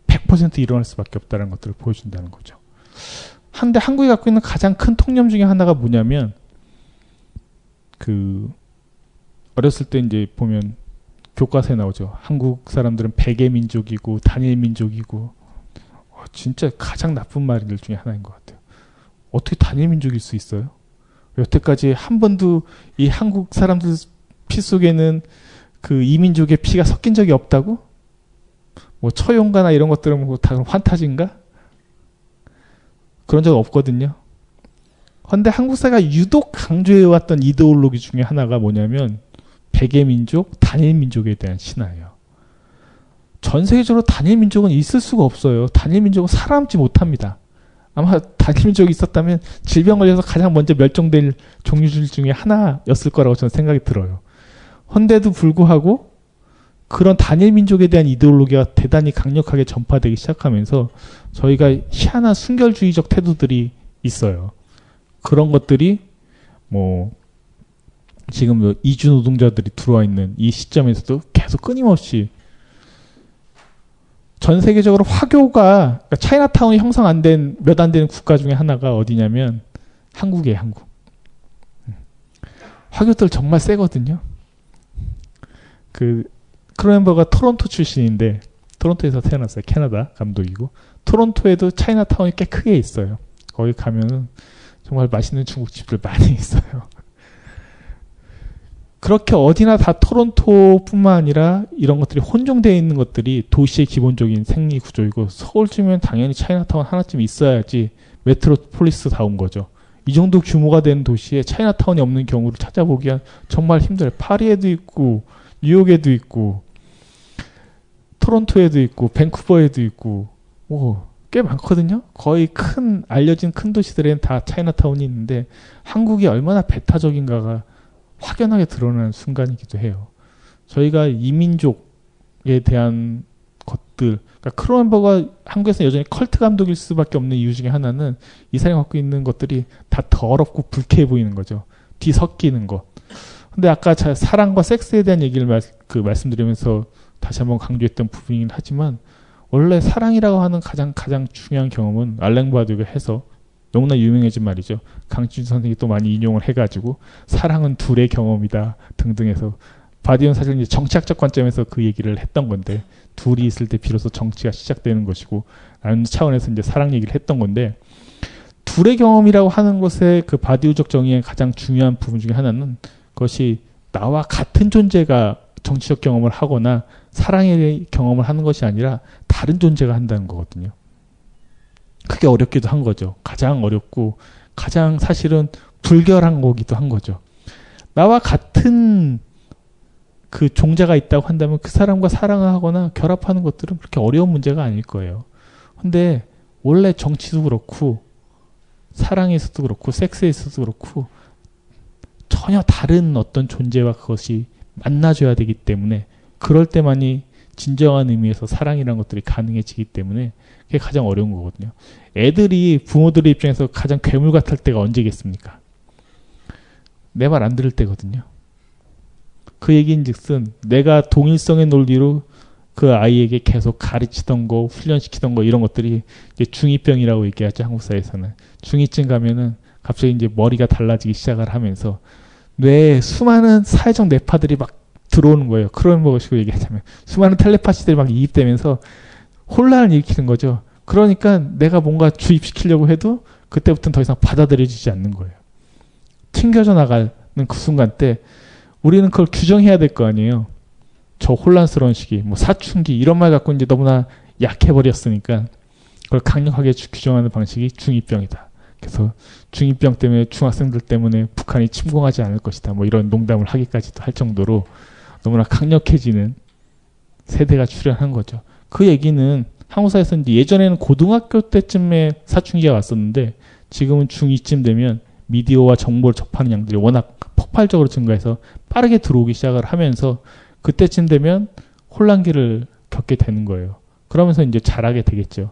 100% 일어날 수밖에 없다는 것들을 보여준다는 거죠. 한데 한국이 갖고 있는 가장 큰 통념 중에 하나가 뭐냐면 그 어렸을 때 이제 보면 교과서에 나오죠. 한국 사람들은 백의 민족이고 단일 민족이고 어, 진짜 가장 나쁜 말들 중에 하나인 것 같아요. 어떻게 단일 민족일 수 있어요? 여태까지 한 번도 이 한국 사람들 피 속에는 그 이민족의 피가 섞인 적이 없다고? 뭐 처용가나 이런 것들은 뭐 다 환타지인가? 그런 적 없거든요. 그런데 한국 사회가 유독 강조해왔던 이데올로기 중에 하나가 뭐냐면 백의 민족, 단일 민족에 대한 신화예요. 전 세계적으로 단일 민족은 있을 수가 없어요. 단일 민족은 살아남지 못합니다. 아마 단일 민족이 있었다면 질병 걸려서 가장 먼저 멸종될 종류들 중에 하나였을 거라고 저는 생각이 들어요. 헌데도 불구하고 그런 단일 민족에 대한 이데올로기가 대단히 강력하게 전파되기 시작하면서 저희가 희한한 순결주의적 태도들이 있어요. 그런 것들이 뭐 지금 뭐 이주 노동자들이 들어와 있는 이 시점에서도 계속 끊임없이 전 세계적으로 화교가 그러니까 차이나타운이 형성 안 된 몇 안 되는 국가 중에 하나가 어디냐면 한국이에요, 한국. 화교들 정말 세거든요. 그 크로넨버가 토론토 출신인데 토론토에서 태어났어요. 캐나다 감독이고 토론토에도 차이나타운이 꽤 크게 있어요. 거기 가면은 정말 맛있는 중국집들 많이 있어요. 그렇게 어디나 다 토론토뿐만 아니라 이런 것들이 혼종되어 있는 것들이 도시의 기본적인 생리 구조이고 서울쯤이면 당연히 차이나타운 하나쯤 있어야지 메트로폴리스다운 거죠. 이 정도 규모가 되는 도시에 차이나타운이 없는 경우를 찾아보기엔 정말 힘들어요. 파리에도 있고 뉴욕에도 있고 토론토에도 있고 밴쿠버에도 있고 뭐 꽤 많거든요. 거의 큰 알려진 큰 도시들에는 다 차이나타운이 있는데 한국이 얼마나 배타적인가가 확연하게 드러나는 순간이기도 해요. 저희가 이민족에 대한 것들, 그러니까 크로넨버가 한국에서 여전히 컬트 감독일 수밖에 없는 이유 중에 하나는 이 사람이 갖고 있는 것들이 다 더럽고 불쾌해 보이는 거죠. 뒤섞이는 것. 근데 아까 사랑과 섹스에 대한 얘기를 말, 그 말씀드리면서 다시 한번 강조했던 부분이긴 하지만 원래 사랑이라고 하는 가장 가장 중요한 경험은 알랭바드가 해서 너무나 유명해진 말이죠. 강진 선생이 또 많이 인용을 해가지고 사랑은 둘의 경험이다 등등 해서 바디우는 사실 이제 정치학적 관점에서 그 얘기를 했던 건데 둘이 있을 때 비로소 정치가 시작되는 것이고 라는 차원에서 이제 사랑 얘기를 했던 건데 둘의 경험이라고 하는 것의 그 바디우적 정의의 가장 중요한 부분 중에 하나는 그것이 나와 같은 존재가 정치적 경험을 하거나 사랑의 경험을 하는 것이 아니라 다른 존재가 한다는 거거든요. 그게 어렵기도 한 거죠. 가장 어렵고 가장 사실은 불결한 거기도 한 거죠. 나와 같은 그 종자가 있다고 한다면 그 사람과 사랑을 하거나 결합하는 것들은 그렇게 어려운 문제가 아닐 거예요. 근데 원래 정치도 그렇고 사랑에서도 그렇고 섹스에서도 그렇고 전혀 다른 어떤 존재와 그것이 만나줘야 되기 때문에 그럴 때만이 진정한 의미에서 사랑이라는 것들이 가능해지기 때문에 그게 가장 어려운 거거든요. 애들이 부모들 의 입장에서 가장 괴물 같을 때가 언제겠습니까? 내 말 안 들을 때거든요. 그 얘기인 즉슨 내가 동일성의 논리로 그 아이에게 계속 가르치던 거, 훈련시키던 거 이런 것들이 이제 중2병이라고 얘기하죠. 한국 사회에서는. 중2쯤 가면은 갑자기 이제 머리가 달라지기 시작을 하면서 뇌에 수많은 사회적 뇌파들이 막 들어오는 거예요. 크로넨버그식으로 얘기하자면 수많은 텔레파시들이 막 이입되면서 혼란을 일으키는 거죠. 그러니까 내가 뭔가 주입시키려고 해도 그때부터는 더 이상 받아들여지지 않는 거예요. 튕겨져 나가는 그 순간 때 우리는 그걸 규정해야 될 거 아니에요. 저 혼란스러운 시기, 뭐 사춘기 이런 말 갖고 이제 너무나 약해버렸으니까 그걸 강력하게 규정하는 방식이 중2병이다. 그래서 중2병 때문에 중학생들 때문에 북한이 침공하지 않을 것이다. 뭐 이런 농담을 하기까지도 할 정도로 너무나 강력해지는 세대가 출현한 거죠. 그 얘기는 이제 예전에는 고등학교 때쯤에 사춘기가 왔었는데 지금은 중2쯤 되면 미디어와 정보를 접하는 양들이 워낙 폭발적으로 증가해서 빠르게 들어오기 시작을 하면서 그때쯤 되면 혼란기를 겪게 되는 거예요. 그러면서 이제 잘하게 되겠죠.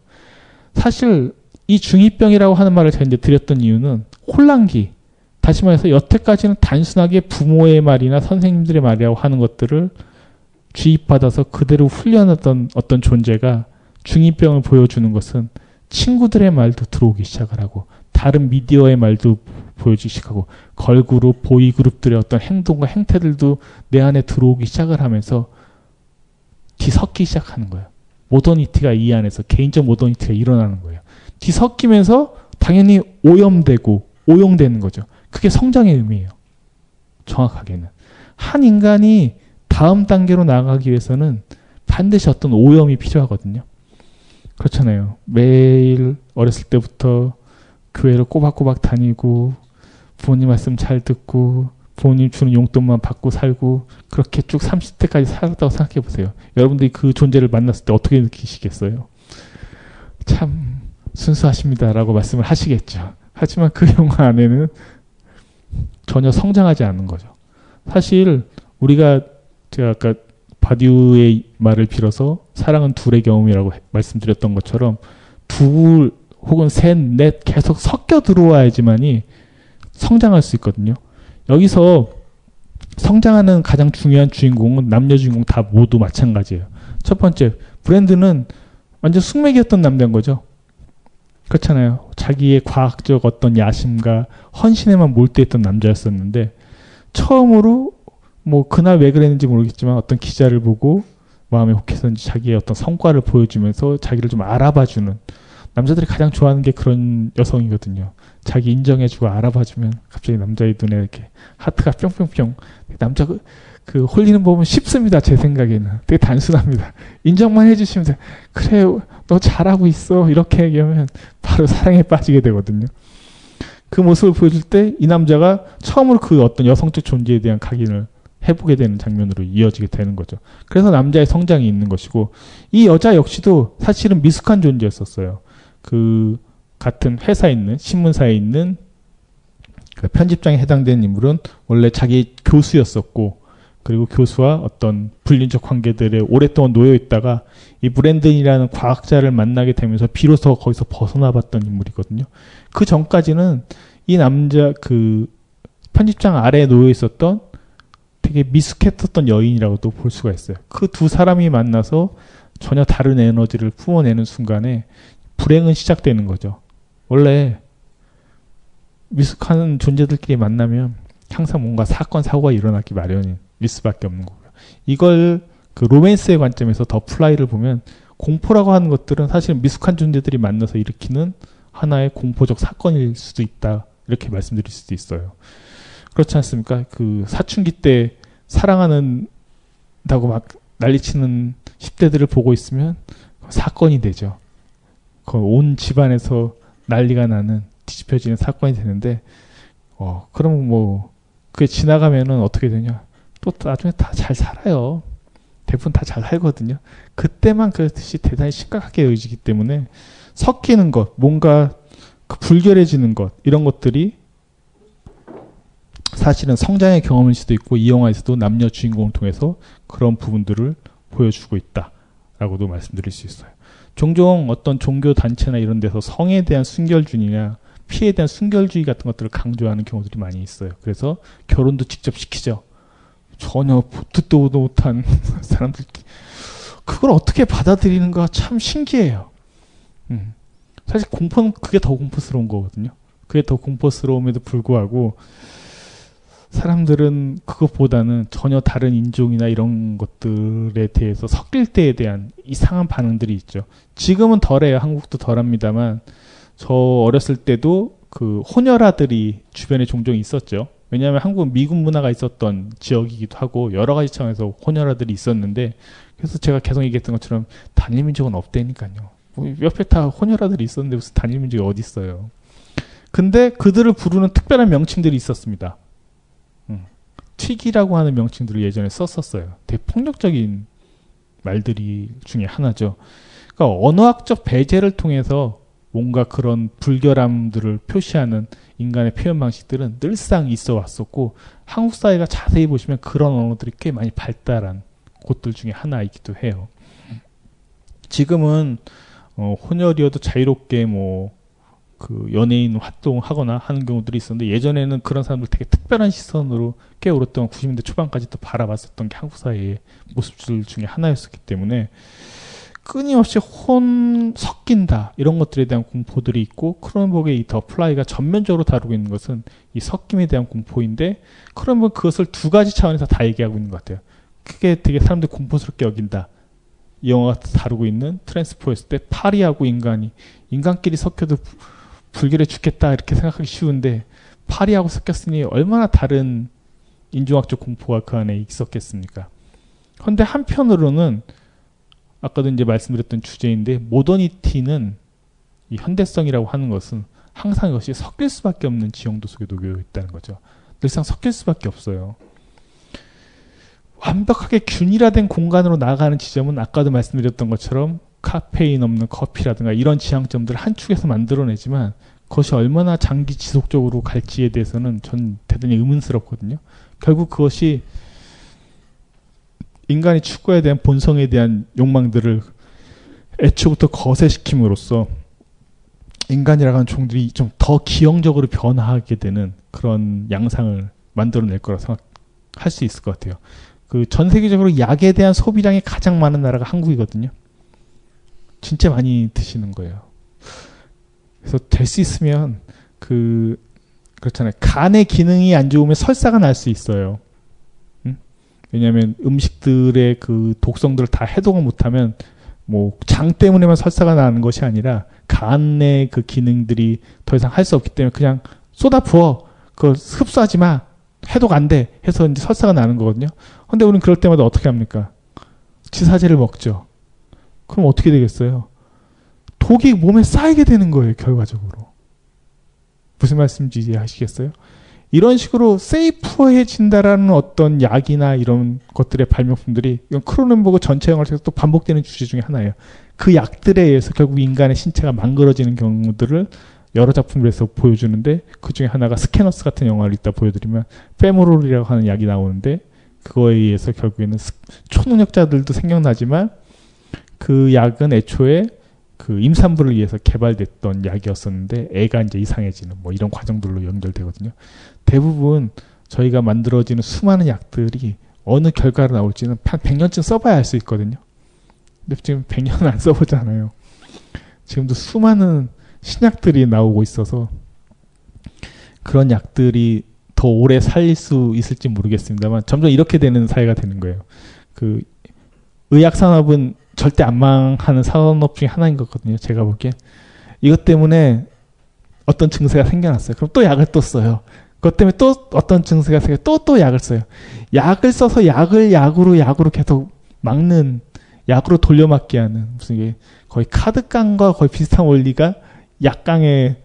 사실 이 중2병이라고 하는 말을 제가 이제 드렸던 이유는 혼란기, 다시 말해서 여태까지는 단순하게 부모의 말이나 선생님들의 말이라고 하는 것들을 주입받아서 그대로 훈련하던 어떤 존재가 중2병을 보여주는 것은 친구들의 말도 들어오기 시작을 하고 다른 미디어의 말도 보여주기 시작하고 걸그룹, 보이그룹들의 어떤 행동과 행태들도 내 안에 들어오기 시작을 하면서 뒤섞기 시작하는 거예요. 모더니티가 이 안에서 개인적 모더니티가 일어나는 거예요. 뒤섞이면서 당연히 오염되고 오용되는 거죠. 그게 성장의 의미예요. 정확하게는. 한 인간이 다음 단계로 나아가기 위해서는 반드시 어떤 오염이 필요하거든요. 그렇잖아요. 매일 어렸을 때부터 교회를 꼬박꼬박 다니고 부모님 말씀 잘 듣고 부모님 주는 용돈만 받고 살고 그렇게 쭉 30대까지 살았다고 생각해 보세요. 여러분들이 그 존재를 만났을 때 어떻게 느끼시겠어요? 참 순수하십니다라고 말씀을 하시겠죠. 하지만 그 영화 안에는 전혀 성장하지 않는 거죠. 사실 우리가 제가 아까 바디우의 말을 빌어서 사랑은 둘의 경험이라고 말씀드렸던 것처럼 둘 혹은 셋, 넷 계속 섞여 들어와야지만이 성장할 수 있거든요. 여기서 성장하는 가장 중요한 주인공은 남녀 주인공 다 모두 마찬가지예요. 첫 번째, 브랜드는 완전 숙맥이었던 남자인 거죠. 그렇잖아요. 자기의 과학적 어떤 야심과 헌신에만 몰두했던 남자였었는데 처음으로 뭐 그날 왜 그랬는지 모르겠지만 어떤 기자를 보고 마음에 혹해서인지 자기의 어떤 성과를 보여주면서 자기를 좀 알아봐주는 남자들이 가장 좋아하는 게 그런 여성이거든요. 자기 인정해주고 알아봐주면 갑자기 남자의 눈에 이렇게 하트가 뿅뿅뿅. 남자 그, 그 홀리는 법은 쉽습니다. 제 생각에는 되게 단순합니다. 인정만 해주시면 돼. 그래, 너 잘하고 있어. 이렇게 얘기하면 바로 사랑에 빠지게 되거든요. 그 모습을 보여줄 때 이 남자가 처음으로 그 어떤 여성적 존재에 대한 각인을 해보게 되는 장면으로 이어지게 되는 거죠. 그래서 남자의 성장이 있는 것이고 이 여자 역시도 사실은 미숙한 존재였었어요. 그 같은 회사에 있는 신문사에 있는 그 편집장에 해당되는 인물은 원래 자기 교수였었고 그리고 교수와 어떤 불륜적 관계들에 오랫동안 놓여 있다가 이 브랜든이라는 과학자를 만나게 되면서 비로소 거기서 벗어나 봤던 인물이거든요. 그 전까지는 이 남자 그 편집장 아래에 놓여 있었던 되게 미숙했었던 여인이라고도 볼 수가 있어요. 그 두 사람이 만나서 전혀 다른 에너지를 품어내는 순간에 불행은 시작되는 거죠. 원래 미숙한 존재들끼리 만나면 항상 뭔가 사건 사고가 일어나기 마련인 일 수밖에 없는 거고요. 이걸 그 로맨스의 관점에서 The Fly를 보면 공포라고 하는 것들은 사실 미숙한 존재들이 만나서 일으키는 하나의 공포적 사건일 수도 있다. 이렇게 말씀드릴 수도 있어요. 그렇지 않습니까? 그 사춘기 때 사랑한다고 막 난리치는 10대들을 보고 있으면 사건이 되죠. 온 집안에서 난리가 나는 뒤집혀지는 사건이 되는데 어 그러면 뭐 그게 지나가면은 어떻게 되냐? 또 나중에 다 잘 살아요. 대부분 다 잘 살거든요. 그때만 그것이 대단히 심각하게 여겨지기 때문에 섞이는 것 뭔가 그 불결해지는 것 이런 것들이 사실은 성장의 경험일 수도 있고 이 영화에서도 남녀 주인공을 통해서 그런 부분들을 보여주고 있다라고도 말씀드릴 수 있어요. 종종 어떤 종교 단체나 이런 데서 성에 대한 순결주의나 피해에 대한 순결주의 같은 것들을 강조하는 경우들이 많이 있어요. 그래서 결혼도 직접 시키죠. 전혀 듣도 못한 사람들 그걸 어떻게 받아들이는가 참 신기해요. 음. 사실 공포는 그게 더 공포스러운 거거든요. 그게 더 공포스러움에도 불구하고 사람들은 그것보다는 전혀 다른 인종이나 이런 것들에 대해서 섞일 때에 대한 이상한 반응들이 있죠. 지금은 덜해요. 한국도 덜합니다만 저 어렸을 때도 그 혼혈아들이 주변에 종종 있었죠. 왜냐하면 한국은 미군 문화가 있었던 지역이기도 하고 여러 가지 차원에서 혼혈아들이 있었는데 그래서 제가 계속 얘기했던 것처럼 단일 민족은 없다니까요. 뭐 옆에 다 혼혈아들이 있었는데 무슨 단일 민족이 어디 있어요? 근데 그들을 부르는 특별한 명칭들이 있었습니다. 튀기라고 하는 명칭들을 예전에 썼었어요. 되게 폭력적인 말들이 중에 하나죠. 그러니까 언어학적 배제를 통해서 뭔가 그런 불결함들을 표시하는 인간의 표현 방식들은 늘상 있어 왔었고 한국 사회가 자세히 보시면 그런 언어들이 꽤 많이 발달한 곳들 중에 하나이기도 해요. 지금은 어, 혼혈이어도 자유롭게 뭐 그 연예인 활동하거나 하는 경우들이 있었는데 예전에는 그런 사람들 되게 특별한 시선으로 꽤 오랫동안 90년대 초반까지 또 바라봤었던 게 한국 사회의 모습들 중에 하나였었기 때문에 끊임없이 혼 섞인다 이런 것들에 대한 공포들이 있고 크로넨버그의 이 The Fly가 전면적으로 다루고 있는 것은 이 섞임에 대한 공포인데 크로넨버그 그것을 두 가지 차원에서 다 얘기하고 있는 것 같아요. 그게 되게 사람들 공포스럽게 여긴다. 이 영화가 다루고 있는 트랜스포였을 때 파리하고 인간이 인간끼리 섞여도 불결해 죽겠다 이렇게 생각하기 쉬운데 파리하고 섞였으니 얼마나 다른 인종학적 공포가 그 안에 있었겠습니까? 그런데 한편으로는 아까도 이제 말씀드렸던 주제인데 모더니티는 이 현대성이라고 하는 것은 항상 이것이 섞일 수밖에 없는 지형도 속에 녹여 있다는 거죠. 늘상 섞일 수밖에 없어요. 완벽하게 균일화된 공간으로 나아가는 지점은 아까도 말씀드렸던 것처럼 카페인 없는 커피라든가 이런 지향점들을 한 축에서 만들어내지만 그것이 얼마나 장기 지속적으로 갈지에 대해서는 전 대단히 의문스럽거든요. 결국 그것이 인간이 축구에 대한 본성에 대한 욕망들을 애초부터 거세시킴으로써 인간이라는 종들이 좀 더 기형적으로 변화하게 되는 그런 양상을 만들어낼 거라 생각할 수 있을 것 같아요. 그 전 세계적으로 약에 대한 소비량이 가장 많은 나라가 한국이거든요. 진짜 많이 드시는 거예요. 그래서 될 수 있으면 그 그렇잖아요. 간의 기능이 안 좋으면 설사가 날 수 있어요. 응? 왜냐하면 음식들의 그 독성들을 다 해독을 못하면 뭐 장 때문에만 설사가 나는 것이 아니라 간의 그 기능들이 더 이상 할 수 없기 때문에 그냥 쏟아 부어 그 흡수하지 마 해독 안 돼 해서 이제 설사가 나는 거거든요. 근데 우리는 그럴 때마다 어떻게 합니까? 지사제를 먹죠. 그럼 어떻게 되겠어요? 독이 몸에 쌓이게 되는 거예요, 결과적으로. 무슨 말씀인지 이해하시겠어요? 이런 식으로 세이프해진다라는 어떤 약이나 이런 것들의 발명품들이 이건 크로넨버그 전체 영화를 통해서 또 반복되는 주제 중에 하나예요. 그 약들에 의해서 결국 인간의 신체가 망가져지는 경우들을 여러 작품들에서 보여주는데 그 중에 하나가 스캐너스 같은 영화를 이따 보여드리면 페모롤이라고 하는 약이 나오는데 그거에 의해서 결국에는 초능력자들도 생겨나지만 그 약은 애초에 그 임산부를 위해서 개발됐던 약이었었는데 애가 이제 이상해지는 뭐 이런 과정들로 연결되거든요. 대부분 저희가 만들어지는 수많은 약들이 어느 결과로 나올지는 한 100년쯤 써봐야 알 수 있거든요. 근데 지금 100년 안 써보잖아요. 지금도 수많은 신약들이 나오고 있어서 그런 약들이 더 오래 살릴 수 있을지 모르겠습니다만 점점 이렇게 되는 사회가 되는 거예요. 그 의학 산업은 절대 안 망하는 산업 중에 하나인 거거든요. 제가 보기엔. 이것 때문에 어떤 증세가 생겨났어요. 그럼 또 약을 또 써요. 그것 때문에 또 어떤 증세가 생겨 또 또 약을 써요. 약을 써서 약을 약으로 약으로 계속 막는 약으로 돌려막기 하는 무슨 이게 거의 카드깡과 거의 비슷한 원리가 약강에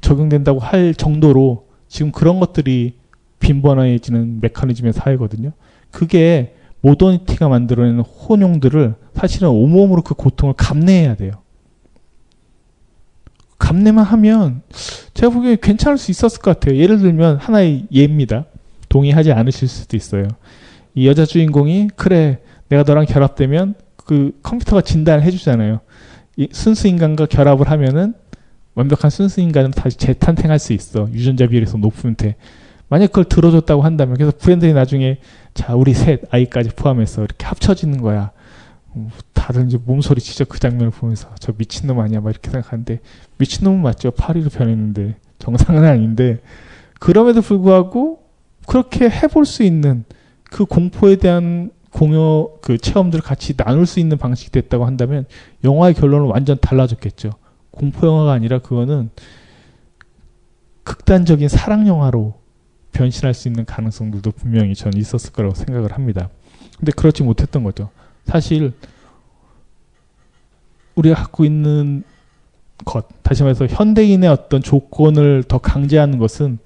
적용된다고 할 정도로 지금 그런 것들이 빈번해지는 메커니즘의 사회거든요. 그게 모더니티가 만들어내는 혼용들을 사실은 온몸으로 그 고통을 감내해야 돼요. 감내만 하면 제가 보기에 괜찮을 수 있었을 것 같아요. 예를 들면 하나의 예입니다. 동의하지 않으실 수도 있어요. 이 여자 주인공이 그래 내가 너랑 결합되면 그 컴퓨터가 진단을 해주잖아요. 이 순수 인간과 결합을 하면은 완벽한 순수 인간은 다시 재탄생할 수 있어. 유전자 비율에서 높으면 돼. 만약 그걸 들어줬다고 한다면 그래서 브랜들이 나중에 자 우리 셋 아이까지 포함해서 이렇게 합쳐지는 거야. 어, 다들 이제 몸소리 치죠 그 장면을 보면서 저 미친놈 아니야 막 이렇게 생각하는데 미친놈은 맞죠 파리로 변했는데 정상은 아닌데 그럼에도 불구하고 그렇게 해볼 수 있는 그 공포에 대한 공여 그 체험들을 같이 나눌 수 있는 방식이 됐다고 한다면 영화의 결론은 완전 달라졌겠죠. 공포 영화가 아니라 그거는 극단적인 사랑 영화로 변신할 수 있는 가능성들도 분명히 저는 있었을 거라고 생각을 합니다. 근데 그렇지 못했던 거죠. 사실 우리가 갖고 있는 것, 다시 말해서 현대인의 어떤 조건을 더 강제하는 것은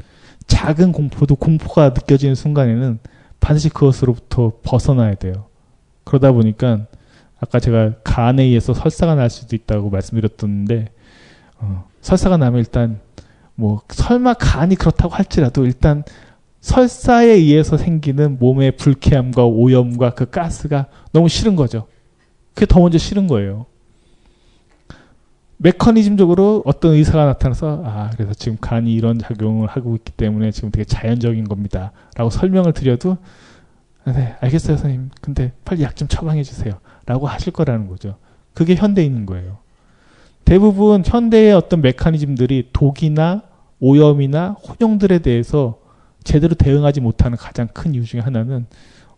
작은 공포도 공포가 느껴지는 순간에는 반드시 그것으로부터 벗어나야 돼요. 그러다 보니까 아까 제가 간에 의해서 설사가 날 수도 있다고 말씀드렸던데 어, 설사가 나면 일단 뭐 설마 간이 그렇다고 할지라도 일단 설사에 의해서 생기는 몸의 불쾌함과 오염과 그 가스가 너무 싫은 거죠. 그게 더 먼저 싫은 거예요. 메커니즘적으로 어떤 의사가 나타나서 아 그래서 지금 간이 이런 작용을 하고 있기 때문에 지금 되게 자연적인 겁니다 라고 설명을 드려도 네 알겠어요 선생님. 근데 빨리 약 좀 처방해 주세요 라고 하실 거라는 거죠. 그게 현대인인 거예요 대부분 현대의 어떤 메커니즘들이 독이나 오염이나 혼용들에 대해서 제대로 대응하지 못하는 가장 큰 이유 중에 하나는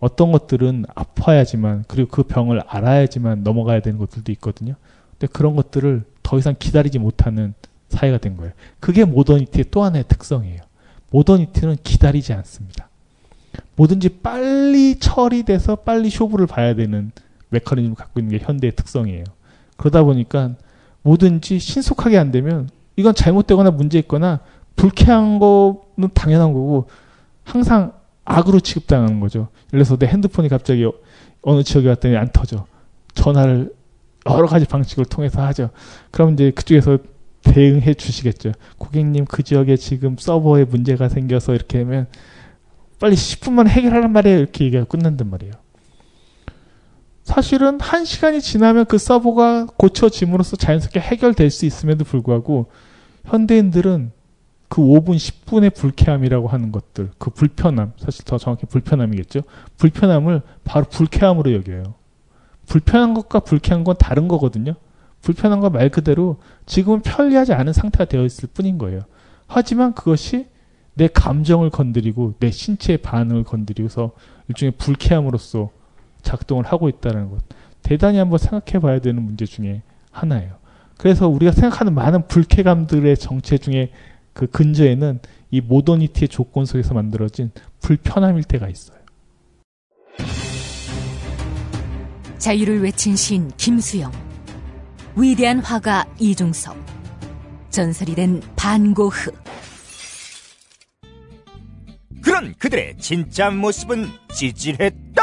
어떤 것들은 아파야지만 그리고 그 병을 알아야지만 넘어가야 되는 것들도 있거든요 근데 그런 것들을 더 이상 기다리지 못하는 사회가 된 거예요. 그게 모더니티의 또 하나의 특성이에요. 모더니티는 기다리지 않습니다. 뭐든지 빨리 처리돼서 빨리 쇼부를 봐야 되는 메커니즘을 갖고 있는 게 현대의 특성이에요. 그러다 보니까 뭐든지 신속하게 안 되면 이건 잘못되거나 문제 있거나 불쾌한 거는 당연한 거고 항상 악으로 취급당하는 거죠. 예를 들어서 내 핸드폰이 갑자기 어느 지역에 왔더니 안 터져. 전화를 여러 가지 방식을 통해서 하죠. 그럼 이제 그쪽에서 대응해 주시겠죠. 고객님 그 지역에 지금 서버에 문제가 생겨서 이렇게 하면 빨리 10분만 해결하란 말이에요. 이렇게 얘기가 끝난단 말이에요. 사실은 한 시간이 지나면 그 서버가 고쳐짐으로써 자연스럽게 해결될 수 있음에도 불구하고 현대인들은 그 5분, 10분의 불쾌함이라고 하는 것들, 그 불편함, 사실 더 정확히 불편함이겠죠. 불편함을 바로 불쾌함으로 여겨요. 불편한 것과 불쾌한 건 다른 거거든요. 불편한 건 말 그대로 지금은 편리하지 않은 상태가 되어 있을 뿐인 거예요. 하지만 그것이 내 감정을 건드리고 내 신체의 반응을 건드리고서 일종의 불쾌함으로써 작동을 하고 있다는 것. 대단히 한번 생각해 봐야 되는 문제 중에 하나예요. 그래서 우리가 생각하는 많은 불쾌감들의 정체 중에 그 근저에는 이 모더니티의 조건 속에서 만들어진 불편함일 때가 있어요. 자유를 외친 시인 김수영, 위대한 화가 이중섭, 전설이 된 반고흐. 그런 그들의 진짜 모습은 찌질했다.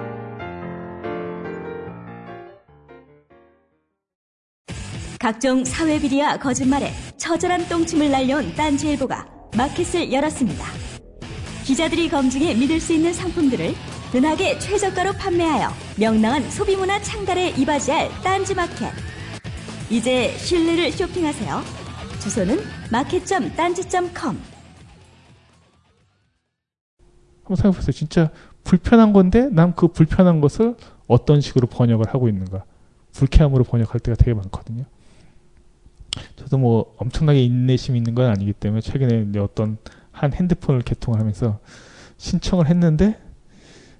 각종 사회비리와 거짓말에 처절한 똥침을 날려온 딴지일보가 마켓을 열었습니다. 기자들이 검증해 믿을 수 있는 상품들을 은하계 최저가로 판매하여 명랑한 소비문화 창달에 이바지할 딴지마켓. 이제 신뢰를 쇼핑하세요. 주소는 마켓.딴지.com 한번 생각해보세요. 진짜 불편한 건데 난 그 불편한 것을 어떤 식으로 번역을 하고 있는가. 불쾌함으로 번역할 때가 되게 많거든요. 저도 뭐 엄청나게 인내심이 있는 건 아니기 때문에 최근에 어떤 한 핸드폰을 개통을 하면서 신청을 했는데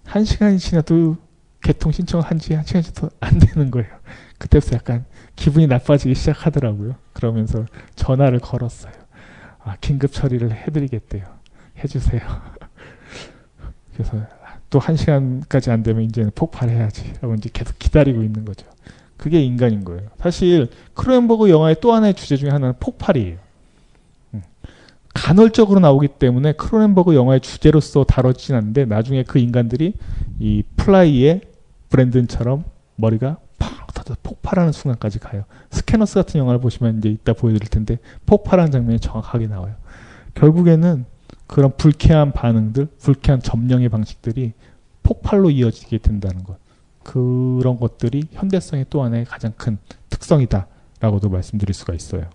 한 시간이 지나도 개통 신청을 한 지 한 시간이 더안 되는 거예요. 그때부터 약간 기분이 나빠지기 시작하더라고요. 그러면서 전화를 걸었어요. 아, 긴급 처리를 해드리겠대요. 해주세요. 그래서 또 한 시간까지 안 되면 이제는 폭발해야지. 하고 이제 계속 기다리고 있는 거죠. 그게 인간인 거예요. 사실 크로엔버그 영화의 또 하나의 주제 중에 하나는 폭발이에요. 음. 간헐적으로 나오기 때문에 크로넨버그 영화의 주제로서 다뤄지진 않는데 나중에 그 인간들이 이 Fly의 브랜든처럼 머리가 팍 터져 폭발하는 순간까지 가요. Scanners 같은 영화를 보시면 이제 이따 보여드릴 텐데 폭발하는 장면이 정확하게 나와요. 결국에는 그런 불쾌한 반응들, 불쾌한 점령의 방식들이 폭발로 이어지게 된다는 것. 그런 것들이 현대성의 또 하나의 가장 큰 특성이다라고도 말씀드릴 수가 있어요.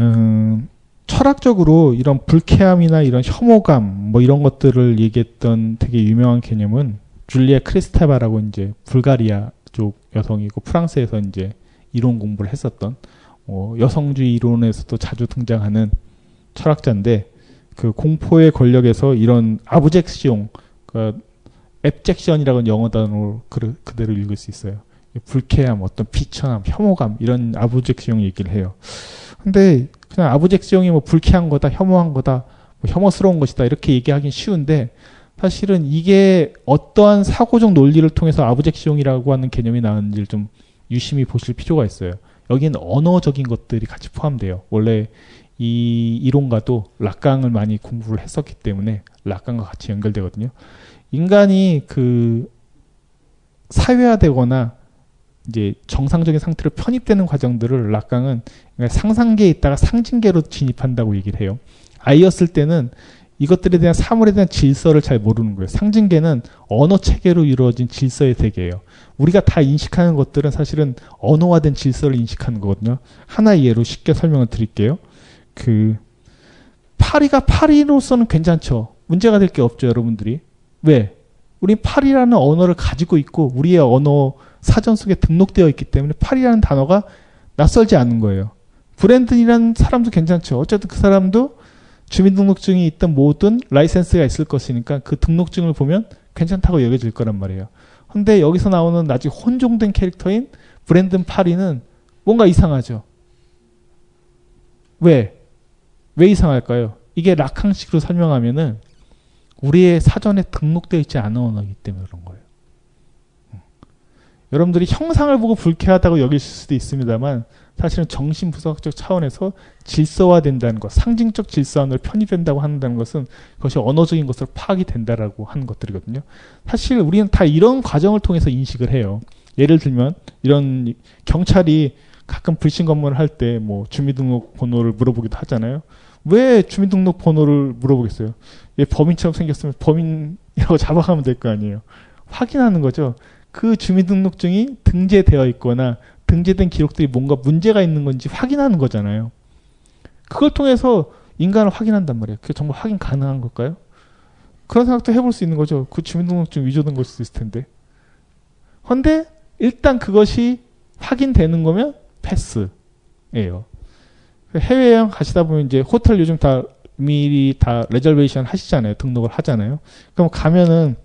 음, 철학적으로 이런 불쾌함이나 이런 혐오감 뭐 이런 것들을 얘기했던 되게 유명한 개념은 줄리아 크리스테바라고 이제 불가리아 쪽 여성이고 프랑스에서 이제 이론 공부를 했었던 어, 여성주의 이론에서도 자주 등장하는 철학자인데 그 공포의 권력에서 이런 아브젝시용 그 앱젝션이라는 영어 단어로 그, 그대로 읽을 수 있어요. 불쾌함, 어떤 비천함, 혐오감 이런 아브젝시용 얘기를 해요. 근데 그냥 아브젝시용이 뭐 불쾌한 거다, 혐오한 거다, 뭐 혐오스러운 것이다 이렇게 얘기하긴 쉬운데 사실은 이게 어떠한 사고적 논리를 통해서 아브젝시용이라고 하는 개념이 나왔는지를 좀 유심히 보실 필요가 있어요. 여기는 언어적인 것들이 같이 포함돼요. 원래 이 이론가도 락강을 많이 공부를 했었기 때문에 락강과 같이 연결되거든요. 인간이 그 사회화되거나 이제 정상적인 상태로 편입되는 과정들을 락강은 상상계에 있다가 상징계로 진입한다고 얘기를 해요. 아이였을 때는 이것들에 대한 사물에 대한 질서를 잘 모르는 거예요. 상징계는 언어 체계로 이루어진 질서의 세계예요. 우리가 다 인식하는 것들은 사실은 언어화된 질서를 인식하는 거거든요. 하나의 예로 쉽게 설명을 드릴게요. 그 파리가 파리로서는 괜찮죠. 문제가 될 게 없죠, 여러분들이. 왜? 우리 파리라는 언어를 가지고 있고 우리의 언어 사전 속에 등록되어 있기 때문에 파리라는 단어가 낯설지 않은 거예요. 브랜든이라는 사람도 괜찮죠. 어쨌든 그 사람도 주민등록증이 있던 모든 라이센스가 있을 것이니까 그 등록증을 보면 괜찮다고 여겨질 거란 말이에요. 근데 여기서 나오는 나중에 혼종된 캐릭터인 브랜든 파리는 뭔가 이상하죠. 왜? 왜 이상할까요? 이게 락항식으로 설명하면은 우리의 사전에 등록되어 있지 않은 언어이기 때문에 그런 거예요. 음. 여러분들이 형상을 보고 불쾌하다고 여기실 수도 있습니다만 사실은 정신분석적 차원에서 질서화된다는 것, 상징적 질서 안으로 편입된다고 한다는 것은 그것이 언어적인 것으로 파악이 된다라고 하는 것들이거든요. 사실 우리는 다 이런 과정을 통해서 인식을 해요. 예를 들면 이런 경찰이 가끔 불신 검문을 할 때 뭐 주민등록 번호를 물어보기도 하잖아요. 왜 주민등록 번호를 물어보겠어요? 얘 범인처럼 생겼으면 범인이라고 잡아가면 될 거 아니에요. 확인하는 거죠. 그 주민등록증이 등재되어 있거나 등재된 기록들이 뭔가 문제가 있는 건지 확인하는 거잖아요. 그걸 통해서 인간을 확인한단 말이에요. 그게 정말 확인 가능한 걸까요? 그런 생각도 해볼 수 있는 거죠. 그 주민등록증 위조된 걸 수도 있을 텐데. 근데 일단 그것이 확인되는 거면 패스예요. 해외여행 가시다 보면 이제 호텔 요즘 다 미리 다 reservation 하시잖아요. 등록을 하잖아요. 그럼 가면은